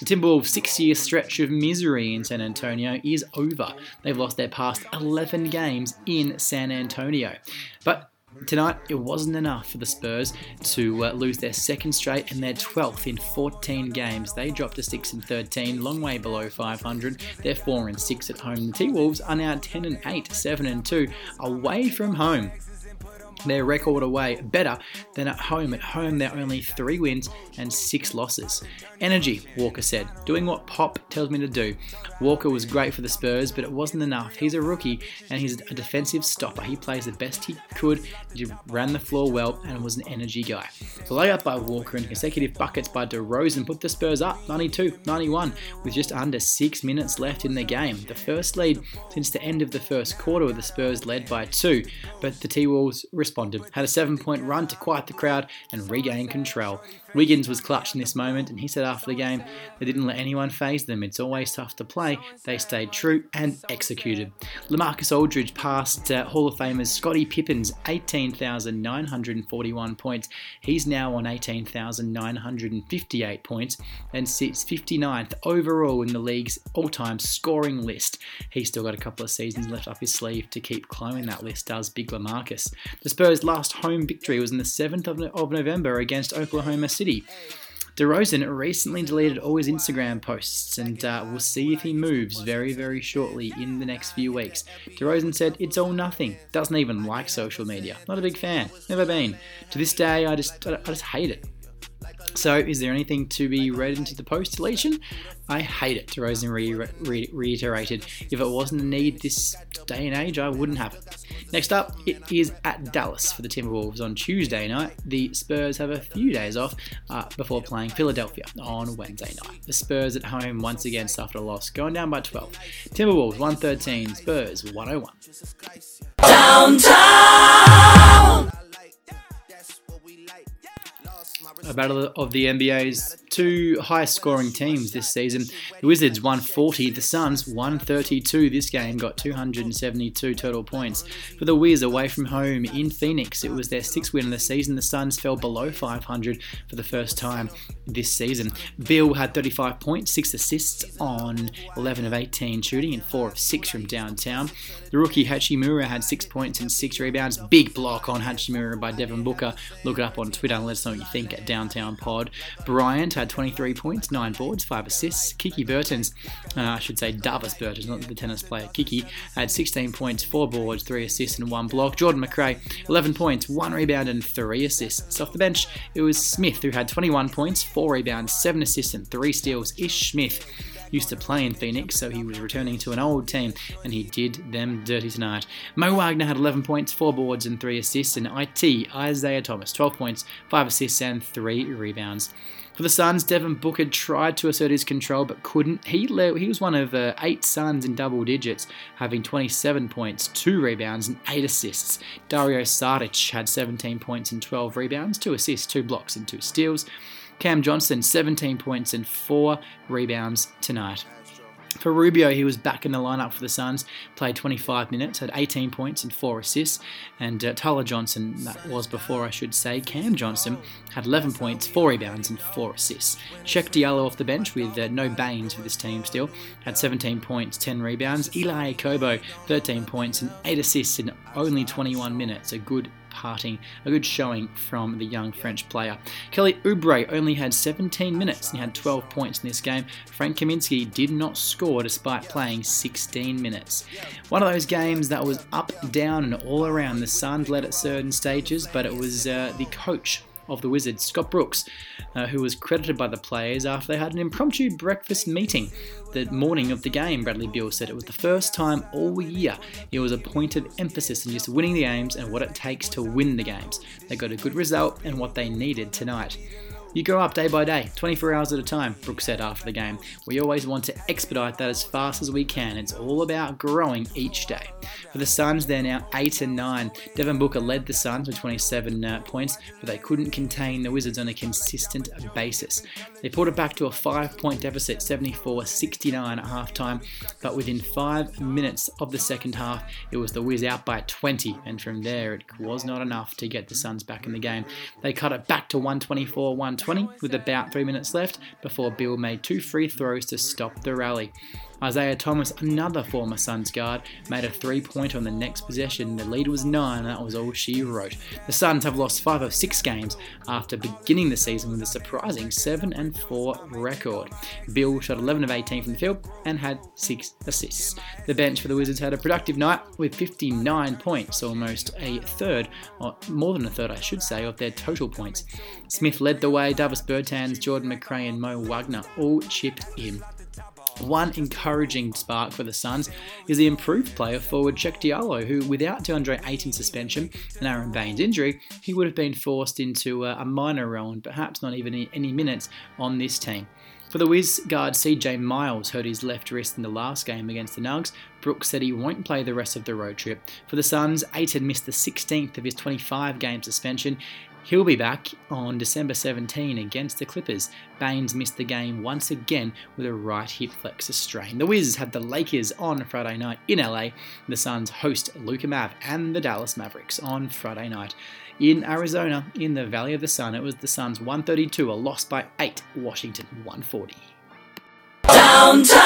The Timberwolves' six year stretch of misery in San Antonio is over. They've lost their past 11 games in San Antonio. But Tonight, it wasn't enough for the Spurs to uh, lose their second straight and their 12th in 14 games. They dropped to 6 and 13, long way below 500. They're 4 and 6 at home. The T Wolves are now 10 and 8, 7 and 2, away from home their record away better than at home. At home, they're only three wins and six losses. Energy, Walker said, doing what Pop tells me to do. Walker was great for the Spurs, but it wasn't enough. He's a rookie and he's a defensive stopper. He plays the best he could, he ran the floor well, and was an energy guy. The layup by Walker and consecutive buckets by DeRozan put the Spurs up 92 91 with just under six minutes left in the game. The first lead since the end of the first quarter, with the Spurs led by two, but the T Wolves responded, had a seven point run to quiet the crowd and regain control. Wiggins was clutch in this moment, and he said after the game they didn't let anyone phase them. It's always tough to play. They stayed true and executed. Lamarcus Aldridge passed uh, Hall of Famers Scottie Pippen's 18,941 points. He's now on 18,958 points and sits 59th overall in the league's all-time scoring list. He's still got a couple of seasons left up his sleeve to keep climbing that list, does Big Lamarcus. The Spurs' last home victory was in the 7th of, of November against Oklahoma City. City. DeRozan recently deleted all his Instagram posts, and uh, we'll see if he moves very, very shortly in the next few weeks. DeRozan said, It's all nothing. Doesn't even like social media. Not a big fan. Never been. To this day, I just, I just hate it. So, is there anything to be read into the post deletion? I hate it, DeRozan re- re- reiterated. If it wasn't a need this day and age, I wouldn't have it. Next up, it is at Dallas for the Timberwolves on Tuesday night. The Spurs have a few days off uh, before playing Philadelphia on Wednesday night. The Spurs at home once again suffered a loss, going down by 12. Timberwolves 113, Spurs 101. Downtown! A battle of the NBA's two highest scoring teams this season. The Wizards 140, the Suns 132. This game got 272 total points. For the Wiz away from home in Phoenix, it was their sixth win of the season. The Suns fell below 500 for the first time this season. Beal had 35 points, 6 assists on 11 of 18 shooting and 4 of 6 from downtown. The rookie Hachimura had 6 points and 6 rebounds. Big block on Hachimura by Devin Booker. Look it up on Twitter and let us know what you think downtown pod. Bryant had 23 points, 9 boards, 5 assists. Kiki Bertens, uh, I should say Davis Bertans, not the tennis player. Kiki had 16 points, 4 boards, 3 assists, and 1 block. Jordan McRae, 11 points, 1 rebound, and 3 assists. Off the bench, it was Smith who had 21 points, 4 rebounds, 7 assists, and 3 steals. Ish Smith used to play in Phoenix, so he was returning to an old team, and he did them dirty tonight. Mo Wagner had 11 points, 4 boards, and 3 assists, and IT Isaiah Thomas, 12 points, 5 assists, and 3 rebounds. For the Suns, Devin Booker tried to assert his control but couldn't. He he was one of uh, eight Suns in double digits, having 27 points, 2 rebounds, and 8 assists. Dario Saric had 17 points and 12 rebounds, 2 assists, 2 blocks, and 2 steals. Cam Johnson, 17 points and 4 rebounds tonight. For Rubio, he was back in the lineup for the Suns, played 25 minutes, had 18 points and 4 assists. And uh, Tyler Johnson, that was before I should say, Cam Johnson, had 11 points, 4 rebounds, and 4 assists. Cheick Diallo off the bench with uh, no Baynes for this team still, had 17 points, 10 rebounds. Elie Okobo, 13 points and 8 assists in only 21 minutes. A good parting, a good showing from the young French player. Kelly Oubre only had 17 minutes and he had 12 points in this game. Frank Kaminsky did not score despite playing 16 minutes. One of those games that was up, down, and all around. The Suns led at certain stages, but it was uh, the coach of the Wizards, Scott Brooks, uh, who was credited by the players after they had an impromptu breakfast meeting the morning of the game. Bradley Beal said it was the first time all year it was a point of emphasis in just winning the games and what it takes to win the games. They got a good result and what they needed tonight. You grow up day by day, 24 hours at a time, Brooks said after the game. We always want to expedite that as fast as we can. It's all about growing each day. For the Suns, they're now 8 and 9. Devin Booker led the Suns with 27 uh, points, but they couldn't contain the Wizards on a consistent basis. They pulled it back to a 5 point deficit, 74 69 at halftime, but within 5 minutes of the second half, it was the Wiz out by 20, and from there, it was not enough to get the Suns back in the game. They cut it back to 124 120 20 with about 3 minutes left before Beal made two free throws to stop the rally. Isaiah Thomas, another former Suns guard, made a three pointer on the next possession. The lead was nine, and that was all she wrote. The Suns have lost five of six games after beginning the season with a surprising 7 and 4 record. Beal shot 11 of 18 from the field and had six assists. The bench for the Wizards had a productive night with 59 points, almost a third, or more than a third, I should say, of their total points. Smith led the way, Davis Bertans, Jordan McRae, and Mo Wagner all chipped in. One encouraging spark for the Suns is the improved player forward Cheick Diallo, who, without DeAndre Ayton's suspension and Aaron Baynes' injury, he would have been forced into a minor role and perhaps not even any minutes on this team. For the Wiz guard, CJ Miles hurt his left wrist in the last game against the Nugs. Brooks said he won't play the rest of the road trip. For the Suns, Ayton missed the 16th of his 25 game suspension. He'll be back on December 17 against the Clippers. Baynes missed the game once again with a right hip flexor strain. The Wiz had the Lakers on Friday night in LA. The Suns host Luka Mav and the Dallas Mavericks on Friday night. In Arizona, in the Valley of the Sun, it was the Suns 132, a loss by 8, Washington 140. Downtown!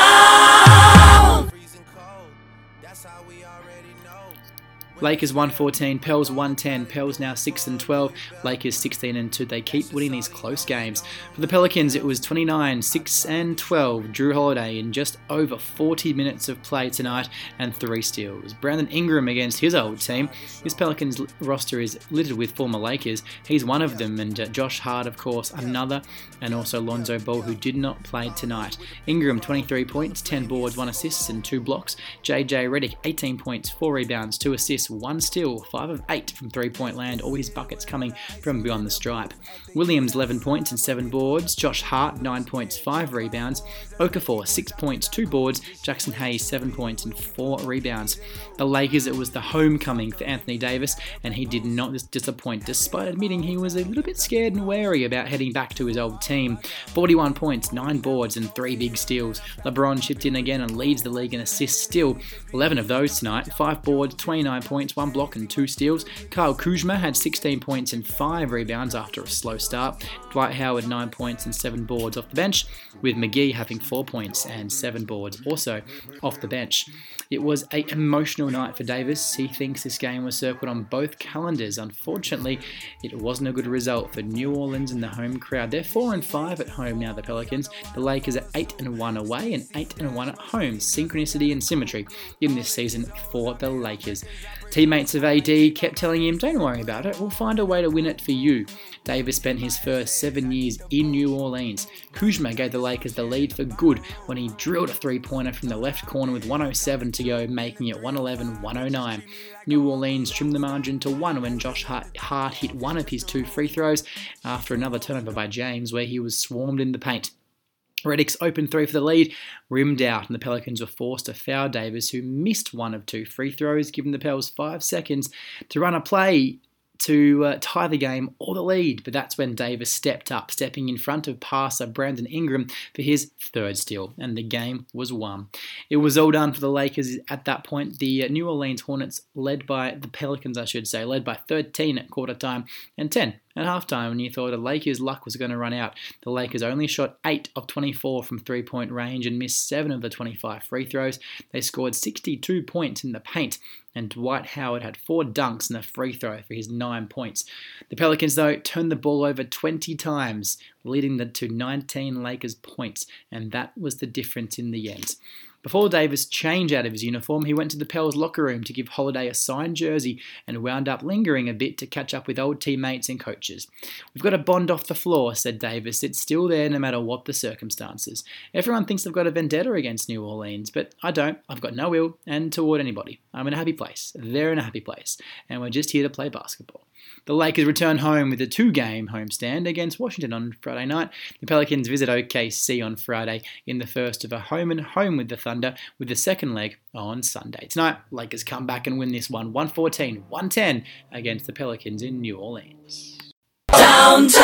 Lakers 114, Pels 110, Pels now 6 and 12, Lakers 16 and 2. They keep winning these close games. For the Pelicans, it was 29, 6 and 12. Jrue Holiday in just over 40 minutes of play tonight and three steals. Brandon Ingram against his old team. His Pelicans roster is littered with former Lakers. He's one of them, and uh, Josh Hart, of course, another, and also Lonzo Ball, who did not play tonight. Ingram 23 points, 10 boards, 1 assist, and 2 blocks. JJ Redick 18 points, 4 rebounds, 2 assists one steal, 5 of 8 from three point land, all his buckets coming from beyond the stripe. Williams 11 points and 7 boards, Josh Hart 9 points, 5 rebounds, Okafor 6 points, 2 boards, Jaxson Hayes 7 points and 4 rebounds. The Lakers, it was the homecoming for Anthony Davis, and he did not disappoint despite admitting he was a little bit scared and wary about heading back to his old team. 41 points, 9 boards, and 3 big steals. LeBron chipped in again and leads the league in assists still, 11 of those tonight, 5 boards, 29 points points, 1 block, and 2 steals. Kyle Kuzma had 16 points and 5 rebounds after a slow start. Dwight Howard, 9 points and 7 boards off the bench, with McGee having 4 points and 7 boards also off the bench. It was an emotional night for Davis. He thinks this game was circled on both calendars. Unfortunately, it wasn't a good result for New Orleans and the home crowd. They're 4 and 5 at home now, the Pelicans. The Lakers are 8 and 1 away and 8 and 1 at home. Synchronicity and symmetry in this season for the Lakers. Teammates of AD kept telling him, Don't worry about it, we'll find a way to win it for you. Davis spent his first seven years in New Orleans. Kuzma gave the Lakers the lead for good when he drilled a three pointer from the left corner with 107 to go, making it 111 109. New Orleans trimmed the margin to one when Josh Hart hit one of his two free throws after another turnover by James, where he was swarmed in the paint. Redick's open three for the lead, rimmed out, and the Pelicans were forced to foul Davis, who missed one of two free throws, giving the Pels five seconds to run a play to uh, tie the game or the lead. But that's when Davis stepped up, stepping in front of passer Brandon Ingram for his third steal, and the game was won. It was all done for the Lakers at that point. The uh, New Orleans Hornets, led by the Pelicans, I should say, led by 13 at quarter time and 10 at halftime, when you thought the Lakers' luck was going to run out, the Lakers only shot 8 of 24 from three point range and missed 7 of the 25 free throws. They scored 62 points in the paint, and Dwight Howard had 4 dunks and a free throw for his 9 points. The Pelicans, though, turned the ball over 20 times, leading to 19 Lakers points, and that was the difference in the end. Before Davis changed out of his uniform, he went to the Pels locker room to give Holiday a signed jersey and wound up lingering a bit to catch up with old teammates and coaches. We've got a bond off the floor, said Davis. It's still there no matter what the circumstances. Everyone thinks I've got a vendetta against New Orleans, but I don't. I've got no ill and toward anybody. I'm in a happy place. They're in a happy place, and we're just here to play basketball. The Lakers return home with a two game homestand against Washington on Friday night. The Pelicans visit OKC on Friday in the first of a home and home with the Thunder, with the second leg on Sunday. Tonight, Lakers come back and win this one 114 110 against the Pelicans in New Orleans. Downtown!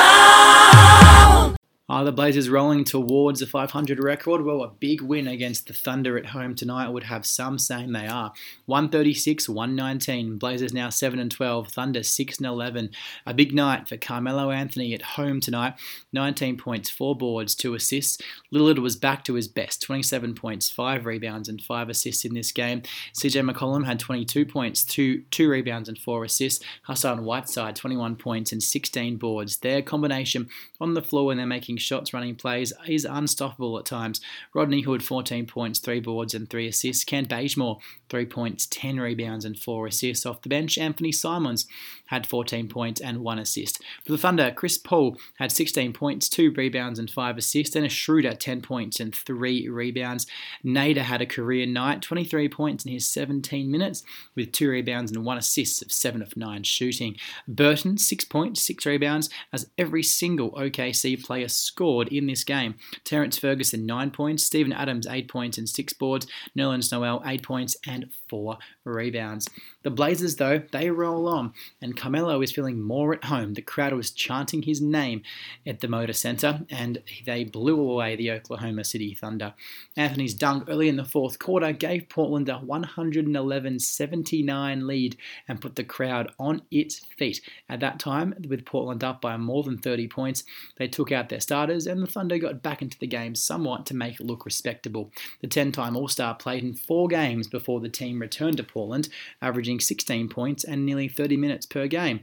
Are the Blazers rolling towards a 500 record? Well, a big win against the Thunder at home tonight would have some saying they are. 136, 119. Blazers now 7 and 12. Thunder 6 and 11. A big night for Carmelo Anthony at home tonight. 19 points, 4 boards, 2 assists. Lillard was back to his best 27 points, 5 rebounds, and 5 assists in this game. CJ McCollum had 22 points, 2, two rebounds, and 4 assists. Hassan Whiteside 21 points and 16 boards. Their combination on the floor when they're making shots, running plays, is unstoppable at times. Rodney Hood, 14 points, 3 boards, and 3 assists. Kent Bazemore, 3 points, 10 rebounds, and 4 assists off the bench. Anthony Simons had 14 points and 1 assist. For the Thunder, Chris Paul had 16 points, 2 rebounds, and 5 assists. And a Schroeder, 10 points and 3 rebounds. Nader had a career night, 23 points in his 17 minutes, with 2 rebounds and 1 assist of 7 of 9 shooting. Burton, 6 points, 6 rebounds, as every single OKC player scored in this game. Terrence Ferguson, 9 points. Steven Adams, 8 points and 6 boards. Nerlens Noel, 8 points and 4 rebounds. The Blazers, though, they roll on, and Carmelo is feeling more at home. The crowd was chanting his name at the Moda Center, and they blew away the Oklahoma City Thunder. Anthony's dunk early in the fourth quarter gave Portland a 111 79 lead and put the crowd on its feet. At that time, with Portland up by more than 30 points, they took out their starters, and the Thunder got back into the game somewhat to make it look respectable. The 10 time All Star played in four games before the team returned to Portland, averaging 16 points and nearly 30 minutes per game.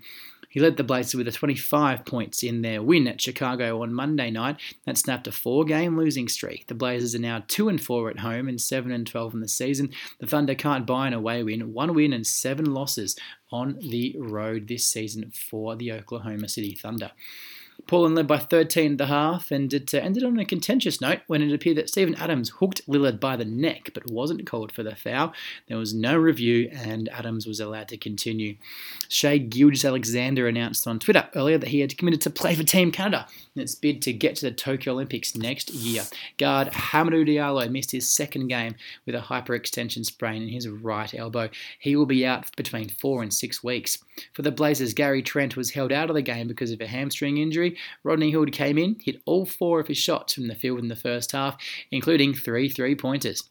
He led the Blazers with a 25 points in their win at Chicago on Monday night. That snapped a four-game losing streak. The Blazers are now 2 and 4 at home and 7 and 12 in the season. The Thunder can't buy an away win, one win and seven losses on the road this season for the Oklahoma City Thunder. Portland led by 13 at the half, and it uh, ended on a contentious note when it appeared that Steven Adams hooked Lillard by the neck but wasn't called for the foul. There was no review, and Adams was allowed to continue. Shai Gilgeous-Alexander announced on Twitter earlier that he had committed to play for Team Canada in its bid to get to the Tokyo Olympics next year. Guard Hamidou Diallo missed his second game with a hyperextension sprain in his right elbow. He will be out between four and six weeks. For the Blazers, Gary Trent was held out of the game because of a hamstring injury. Rodney Hood came in, hit all four of his shots from the field in the first half, including three three pointers.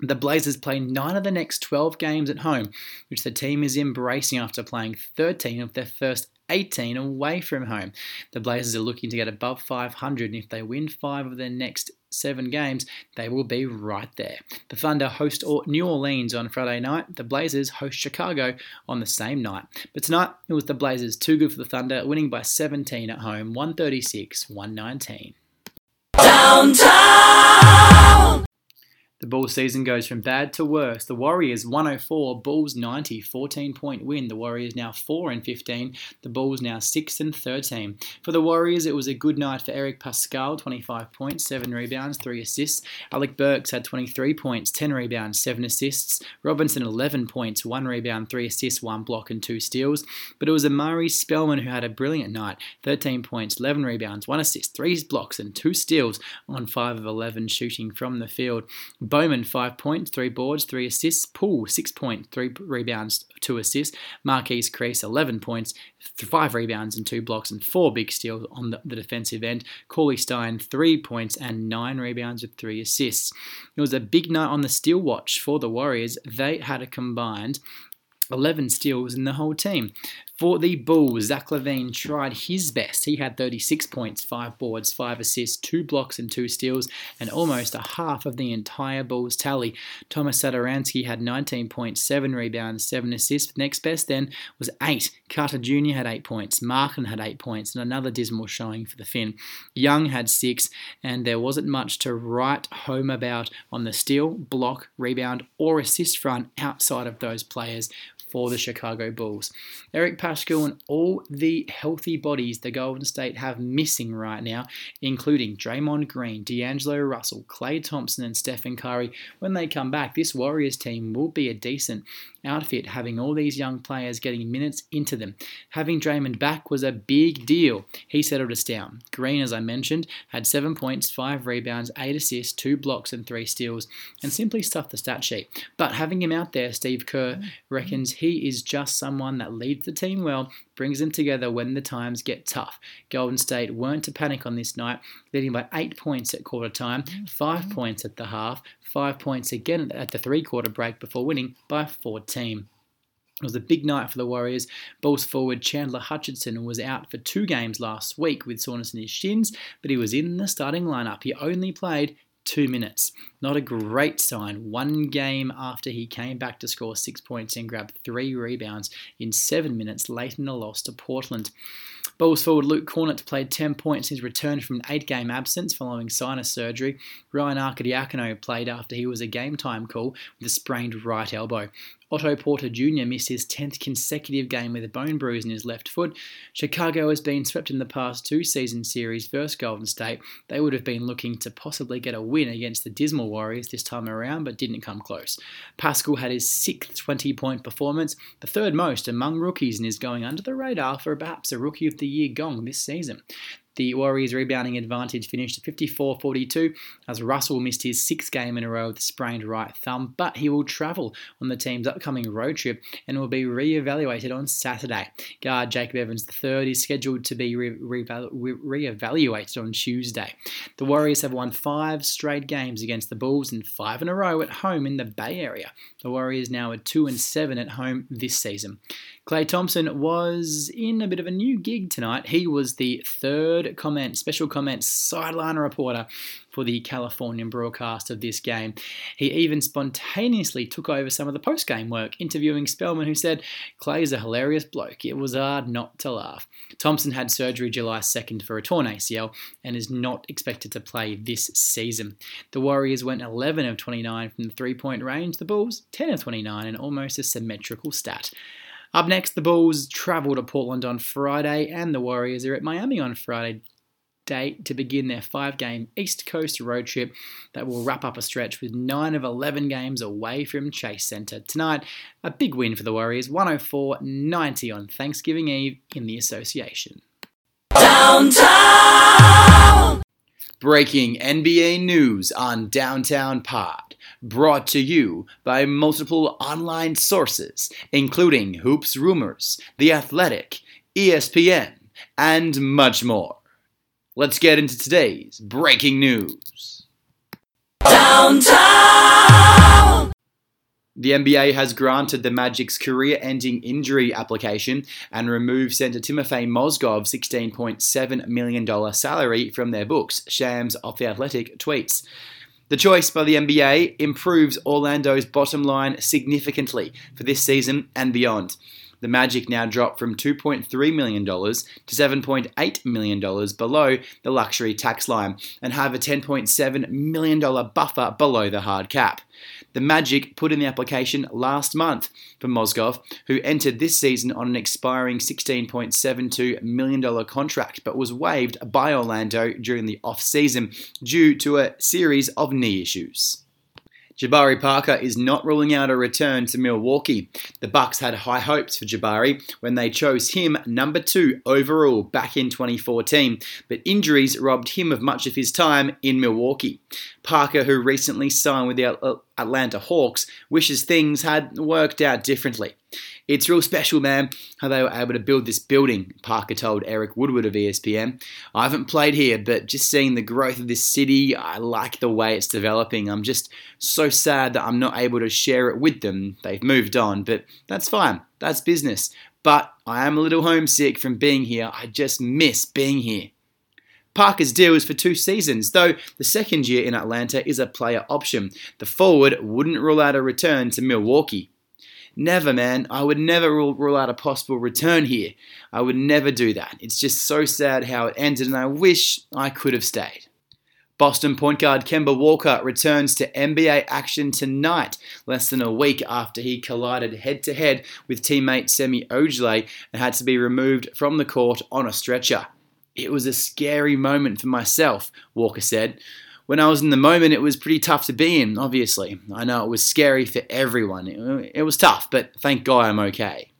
The Blazers play nine of the next 12 games at home, which the team is embracing after playing 13 of their first 18 away from home. The Blazers are looking to get above 500, and if they win five of their next seven games, they will be right there. The Thunder host New Orleans on Friday night. The Blazers host Chicago on the same night. But tonight, it was the Blazers too good for the Thunder, winning by 17 at home, 136 119. Downtown! The Bulls season goes from bad to worse. The Warriors 104, Bulls 90, 14 point win. The Warriors now 4 and 15, the Bulls now 6 and 13. For the Warriors, it was a good night for Eric Paschall, 25 points, 7 rebounds, 3 assists. Alec Burks had 23 points, 10 rebounds, 7 assists. Robinson 11 points, 1 rebound, 3 assists, 1 block and 2 steals. But it was Omari Spellman who had a brilliant night, 13 points, 11 rebounds, 1 assist, 3 blocks and 2 steals on 5 of 11 shooting from the field. Bowman, five points, three boards, three assists. Poole, six points, three rebounds, two assists. Marquese Chriss, 11 points, five rebounds and two blocks, and four big steals on the, the defensive end. Cauley-Stein, three points and nine rebounds with three assists. It was a big night on the steal watch for the Warriors. They had a combined 11 steals in the whole team. For the Bulls, Zach LaVine tried his best. He had 36 points, 5 boards, 5 assists, 2 blocks, and 2 steals, and almost a half of the entire Bulls tally. Tomas Satoransky had 19 points, 7 rebounds, 7 assists. Next best then was 8. Carter Jr. had 8 points, Markin had 8 points, and another dismal showing for the Finn. Young had 6, and there wasn't much to write home about on the steal, block, rebound, or assist front outside of those players for the Chicago Bulls. Eric Paschall and all the healthy bodies the Golden State have missing right now, including Draymond Green, D'Angelo Russell, Klay Thompson, and Stephen Curry, when they come back, this Warriors team will be a decent outfit, having all these young players getting minutes into them. Having Draymond back was a big deal. He settled us down. Green, as I mentioned, had seven points, five rebounds, eight assists, two blocks, and three steals, and simply stuffed the stat sheet. But having him out there, Steve Kerr mm. reckons he is just someone that leads the team well, brings them together when the times get tough. Golden State weren't to panic on this night, leading by eight points at quarter time, mm-hmm. five points at the half, five points again at the three quarter break before winning by 14. It was a big night for the Warriors. Bulls forward Chandler Hutchison was out for two games last week with soreness in his shins, but he was in the starting lineup. He only played two minutes. Not a great sign. One game after he came back to score six points and grab three rebounds in seven minutes late in a loss to Portland. Bulls forward Luke Kornet played 10 points in his return from an eight game absence following sinus surgery. Ryan Arcidiacono played after he was a game time call with a sprained right elbow. Otto Porter Jr. missed his 10th consecutive game with a bone bruise in his left foot. Chicago has been swept in the past two season series versus Golden State. They would have been looking to possibly get a win against the dismal Warriors this time around, but didn't come close. Paschall had his sixth 20 point performance, the third most among rookies, and is going under the radar for perhaps a Rookie of the Year gong this season. The Warriors' rebounding advantage finished at 54 42 as Russell missed his sixth game in a row with a sprained right thumb, but he will travel on the team's upcoming road trip and will be re evaluated on Saturday. Guard Jacob Evans III is scheduled to be re evaluated on Tuesday. The Warriors have won five straight games against the Bulls and five in a row at home in the Bay Area. The Warriors now are 2 and 7 at home this season. Klay Thompson was in a bit of a new gig tonight. He was the third comment, special comment sideline reporter for the Californian broadcast of this game. He even spontaneously took over some of the post game work, interviewing Spellman, who said, Klay is a hilarious bloke. It was hard not to laugh. Thompson had surgery July 2nd for a torn ACL and is not expected to play this season. The Warriors went 11 of 29 from the three point range, the Bulls 10 of 29, and almost a symmetrical stat. Up next, the Bulls travel to Portland on Friday, and the Warriors are at Miami on Friday date to begin their five game East Coast road trip that will wrap up a stretch with 9 of 11 games away from Chase Center. Tonight, a big win for the Warriors 104 90 on Thanksgiving Eve in the association. Downtown! Breaking NBA news on Downtown Pod brought to you by multiple online sources, including Hoops Rumors, The Athletic, ESPN, and much more. Let's get into today's breaking news. Downtown! The NBA has granted the Magic's career ending injury application and removed centre Timofey Mozgov's $16.7 million salary from their books, Shams of the Athletic tweets. The choice by the NBA improves Orlando's bottom line significantly for this season and beyond. The Magic now drop from $2.3 million to $7.8 million below the luxury tax line and have a $10.7 million buffer below the hard cap. The Magic put in the application last month for Mozgov, who entered this season on an expiring $16.72 million contract but was waived by Orlando during the off season due to a series of knee issues. Jabari Parker is not ruling out a return to Milwaukee. The Bucks had high hopes for Jabari when they chose him number 2 overall back in 2014, but injuries robbed him of much of his time in Milwaukee. Parker, who recently signed with the Atlanta Hawks, wishes things had worked out differently. It's real special, man, how they were able to build this building, Parker told Eric Woodyard of ESPN. I haven't played here, but just seeing the growth of this city, I like the way it's developing. I'm just so sad that I'm not able to share it with them. They've moved on, but that's fine. That's business. But I am a little homesick from being here. I just miss being here. Parker's deal is for two seasons, though the second year in Atlanta is a player option. The forward wouldn't rule out a return to Milwaukee. Never, man. I would never rule, rule out a possible return here. I would never do that. It's just so sad how it ended, and I wish I could have stayed. Boston point guard Kemba Walker returns to NBA action tonight, less than a week after he collided head to head with teammate Semi Ojeleye and had to be removed from the court on a stretcher. It was a scary moment for myself, Walker said. When I was in the moment, it was pretty tough to be in, obviously. I know it was scary for everyone. It, was tough, but thank God I'm okay.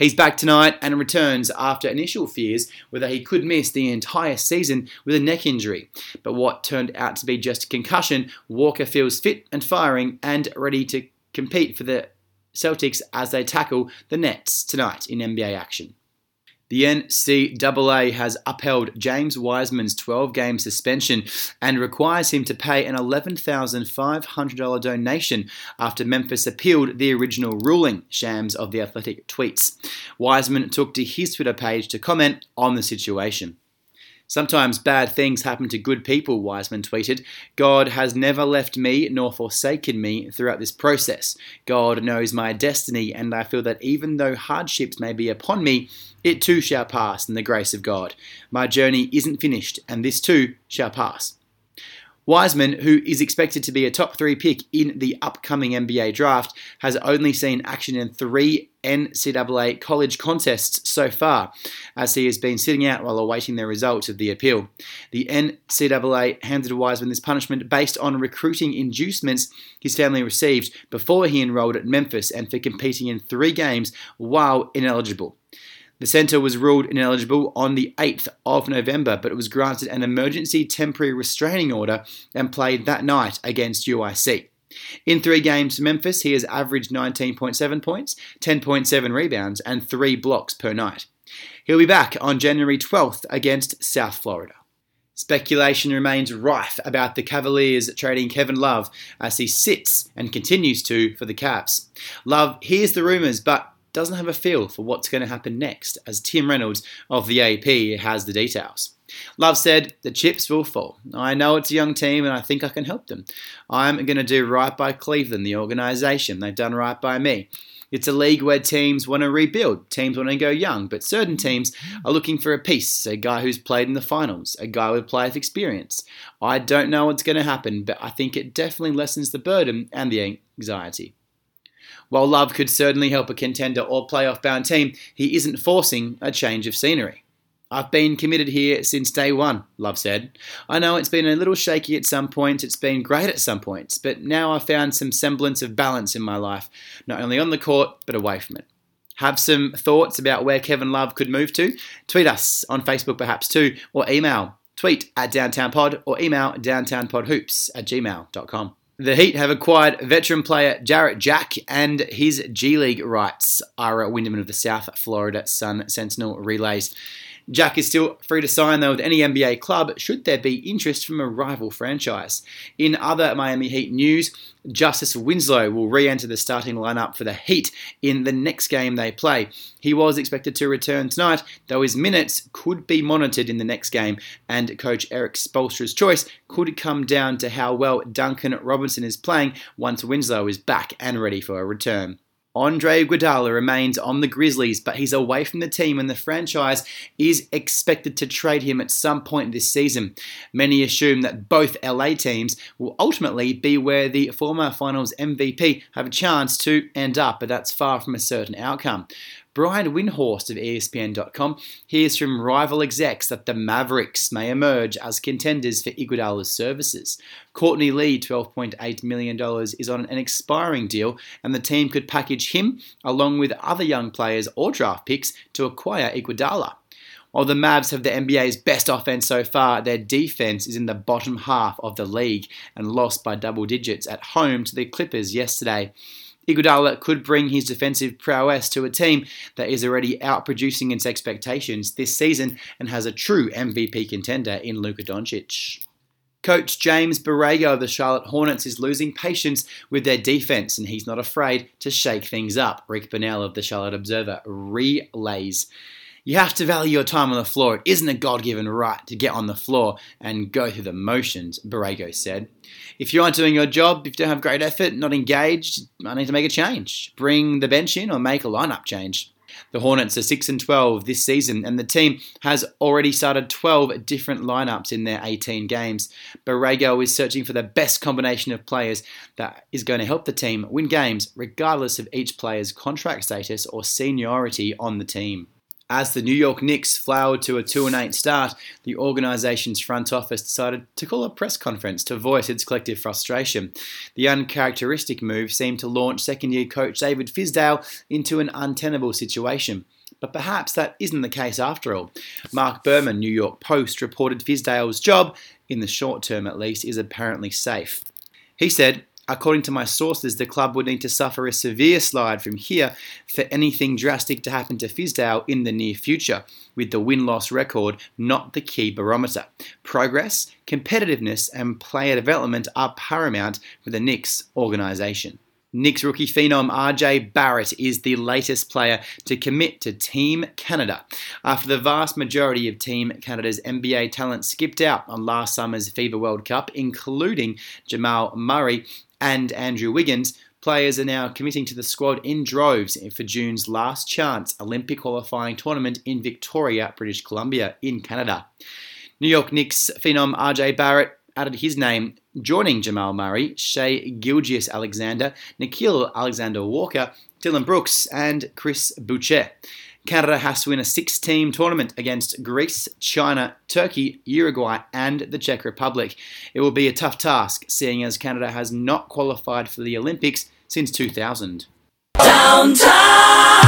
He's back tonight and returns after initial fears whether he could miss the entire season with a neck injury. But what turned out to be just a concussion, Walker feels fit and firing and ready to compete for the Celtics as they tackle the Nets tonight in NBA action. The NCAA has upheld James Wiseman's 12 game suspension and requires him to pay an $11,500 donation after Memphis appealed the original ruling, Shams of The Athletic tweets. Wiseman took to his Twitter page to comment on the situation. Sometimes bad things happen to good people, Wiseman tweeted. God has never left me nor forsaken me throughout this process. God knows my destiny, and I feel that even though hardships may be upon me, it too shall pass in the grace of God. My journey isn't finished, and this too shall pass. Wiseman, who is expected to be a top three pick in the upcoming NBA draft, has only seen action in three NCAA college contests so far, as he has been sitting out while awaiting the results of the appeal. The NCAA handed Wiseman this punishment based on recruiting inducements his family received before he enrolled at Memphis and for competing in three games while ineligible. The centre was ruled ineligible on the 8th of November, but it was granted an emergency temporary restraining order and played that night against UIC. In three games for Memphis, he has averaged 19.7 points, 10.7 rebounds, and 3 blocks per night. He'll be back on January 12th against South Florida. Speculation remains rife about the Cavaliers trading Kevin Love as he sits and continues to for the Caps. Love hears the rumours but doesn't have a feel for what's going to happen next, as Tim Reynolds of the AP has the details. Love said, The chips will fall. I know it's a young team and I think I can help them. I'm going to do right by Cleveland, the organisation. They've done right by me. It's a league where teams want to rebuild, teams want to go young, but certain teams are looking for a piece, a guy who's played in the finals, a guy with playoff experience. I don't know what's going to happen, but I think it definitely lessens the burden and the anxiety. While Love could certainly help a contender or playoff bound team, he isn't forcing a change of scenery. I've been committed here since day one, Love said. I know it's been a little shaky at some points, it's been great at some points, but now I've found some semblance of balance in my life, not only on the court, but away from it. Have some thoughts about where Kevin Love could move to? Tweet us on Facebook perhaps too, or email tweet at downtownpod or email downtownpodhoops at gmail.com. The Heat have acquired veteran player Jarrett Jack, and his G League rights are at Winderman of the South Florida Sun Sentinel relays. Jack is still free to sign though with any NBA club should there be interest from a rival franchise. In other Miami Heat news, Justice Winslow will re enter the starting lineup for the Heat in the next game they play. He was expected to return tonight, though his minutes could be monitored in the next game, and coach Erik Spoelstra's choice could come down to how well Duncan Robinson is playing once Winslow is back and ready for a return. Andre Iguodala remains on the Grizzlies, but he's away from the team and the franchise is expected to trade him at some point this season. Many assume that both LA teams will ultimately be where the former finals MVP have a chance to end up, but that's far from a certain outcome. Brian Windhorst of ESPN.com hears from rival execs that the Mavericks may emerge as contenders for Iguodala's services. Courtney Lee, $12.8 million, is on an expiring deal, and the team could package him along with other young players or draft picks to acquire Iguodala. While the Mavs have the NBA's best offense so far, their defense is in the bottom half of the league and lost by double digits at home to the Clippers yesterday. Iguodala could bring his defensive prowess to a team that is already outproducing its expectations this season and has a true MVP contender in Luka Doncic. Coach James Borrego of the Charlotte Hornets is losing patience with their defense and he's not afraid to shake things up. Rick Bonnell of the Charlotte Observer relays. You have to value your time on the floor. It isn't a God given right to get on the floor and go through the motions, Borrego said. If you aren't doing your job, if you don't have great effort, not engaged, I need to make a change. Bring the bench in or make a lineup change. The Hornets are 6 and 12 this season, and the team has already started 12 different lineups in their 18 games. Borrego is searching for the best combination of players that is going to help the team win games, regardless of each player's contract status or seniority on the team. As the New York Knicks flowered to a 2 8 start, the organisation's front office decided to call a press conference to voice its collective frustration. The uncharacteristic move seemed to launch second year coach David Fizdale into an untenable situation. But perhaps that isn't the case after all. Marc Berman, New York Post, reported Fizdale's job, in the short term at least, is apparently safe. He said, According to my sources, the club would need to suffer a severe slide from here for anything drastic to happen to Fizdale in the near future, with the win loss record not the key barometer. Progress, competitiveness, and player development are paramount for the Knicks organisation. Knicks rookie phenom RJ Barrett is the latest player to commit to Team Canada. After the vast majority of Team Canada's NBA talent skipped out on last summer's FIBA World Cup, including Jamal Murray and Andrew Wiggins, players are now committing to the squad in droves for June's last chance Olympic qualifying tournament in Victoria, British Columbia, in Canada. New York Knicks phenom RJ Barrett added his name, joining Jamal Murray, Shai Gilgeous-Alexander, Nickeil Alexander Walker, Dillon Brooks, and Chris Boucher. Canada has to win a six team tournament against Greece, China, Turkey, Uruguay, and the Czech Republic. It will be a tough task, seeing as Canada has not qualified for the Olympics since 2000. Downtown!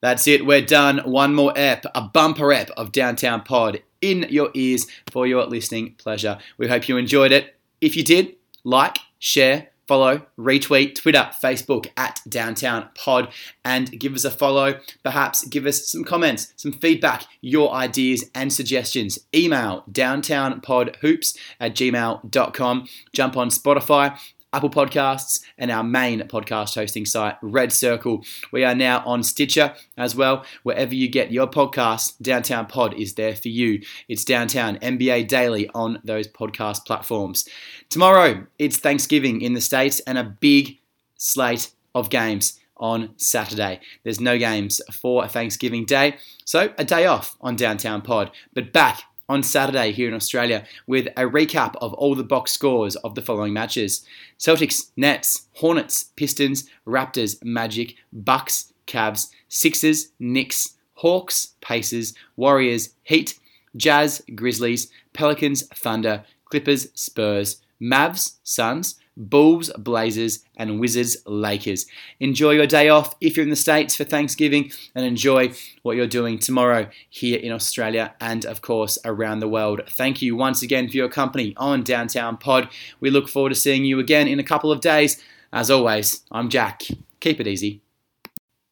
That's it, we're done. One more ep, a bumper ep of Downtown Pod in your ears for your listening pleasure. We hope you enjoyed it. If you did, like, share, follow, retweet, Twitter, Facebook at Downtown Pod, and give us a follow. Perhaps give us some comments, some feedback, your ideas and suggestions. Email downtownpodhoops at gmail.com. Jump on Spotify, Apple Podcasts, and our main podcast hosting site, Red Circle. We are now on Stitcher as well. Wherever you get your podcasts, Downtown Pod is there for you. It's Downtown NBA Daily on those podcast platforms. Tomorrow, it's Thanksgiving in the States and a big slate of games on Saturday. There's no games for Thanksgiving Day, so a day off on Downtown Pod, but back on Saturday here in Australia with a recap of all the box scores of the following matches. Celtics, Nets, Hornets, Pistons, Raptors, Magic, Bucks, Cavs, Sixers, Knicks, Hawks, Pacers, Warriors, Heat, Jazz, Grizzlies, Pelicans, Thunder, Clippers, Spurs, Mavs, Suns, Bulls, Blazers, and Wizards, Lakers. Enjoy your day off if you're in the States for Thanksgiving and enjoy what you're doing tomorrow here in Australia and, of course, around the world. Thank you once again for your company on Downtown Pod. We look forward to seeing you again in a couple of days. As always, I'm Jack. Keep it easy.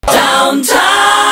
Downtown!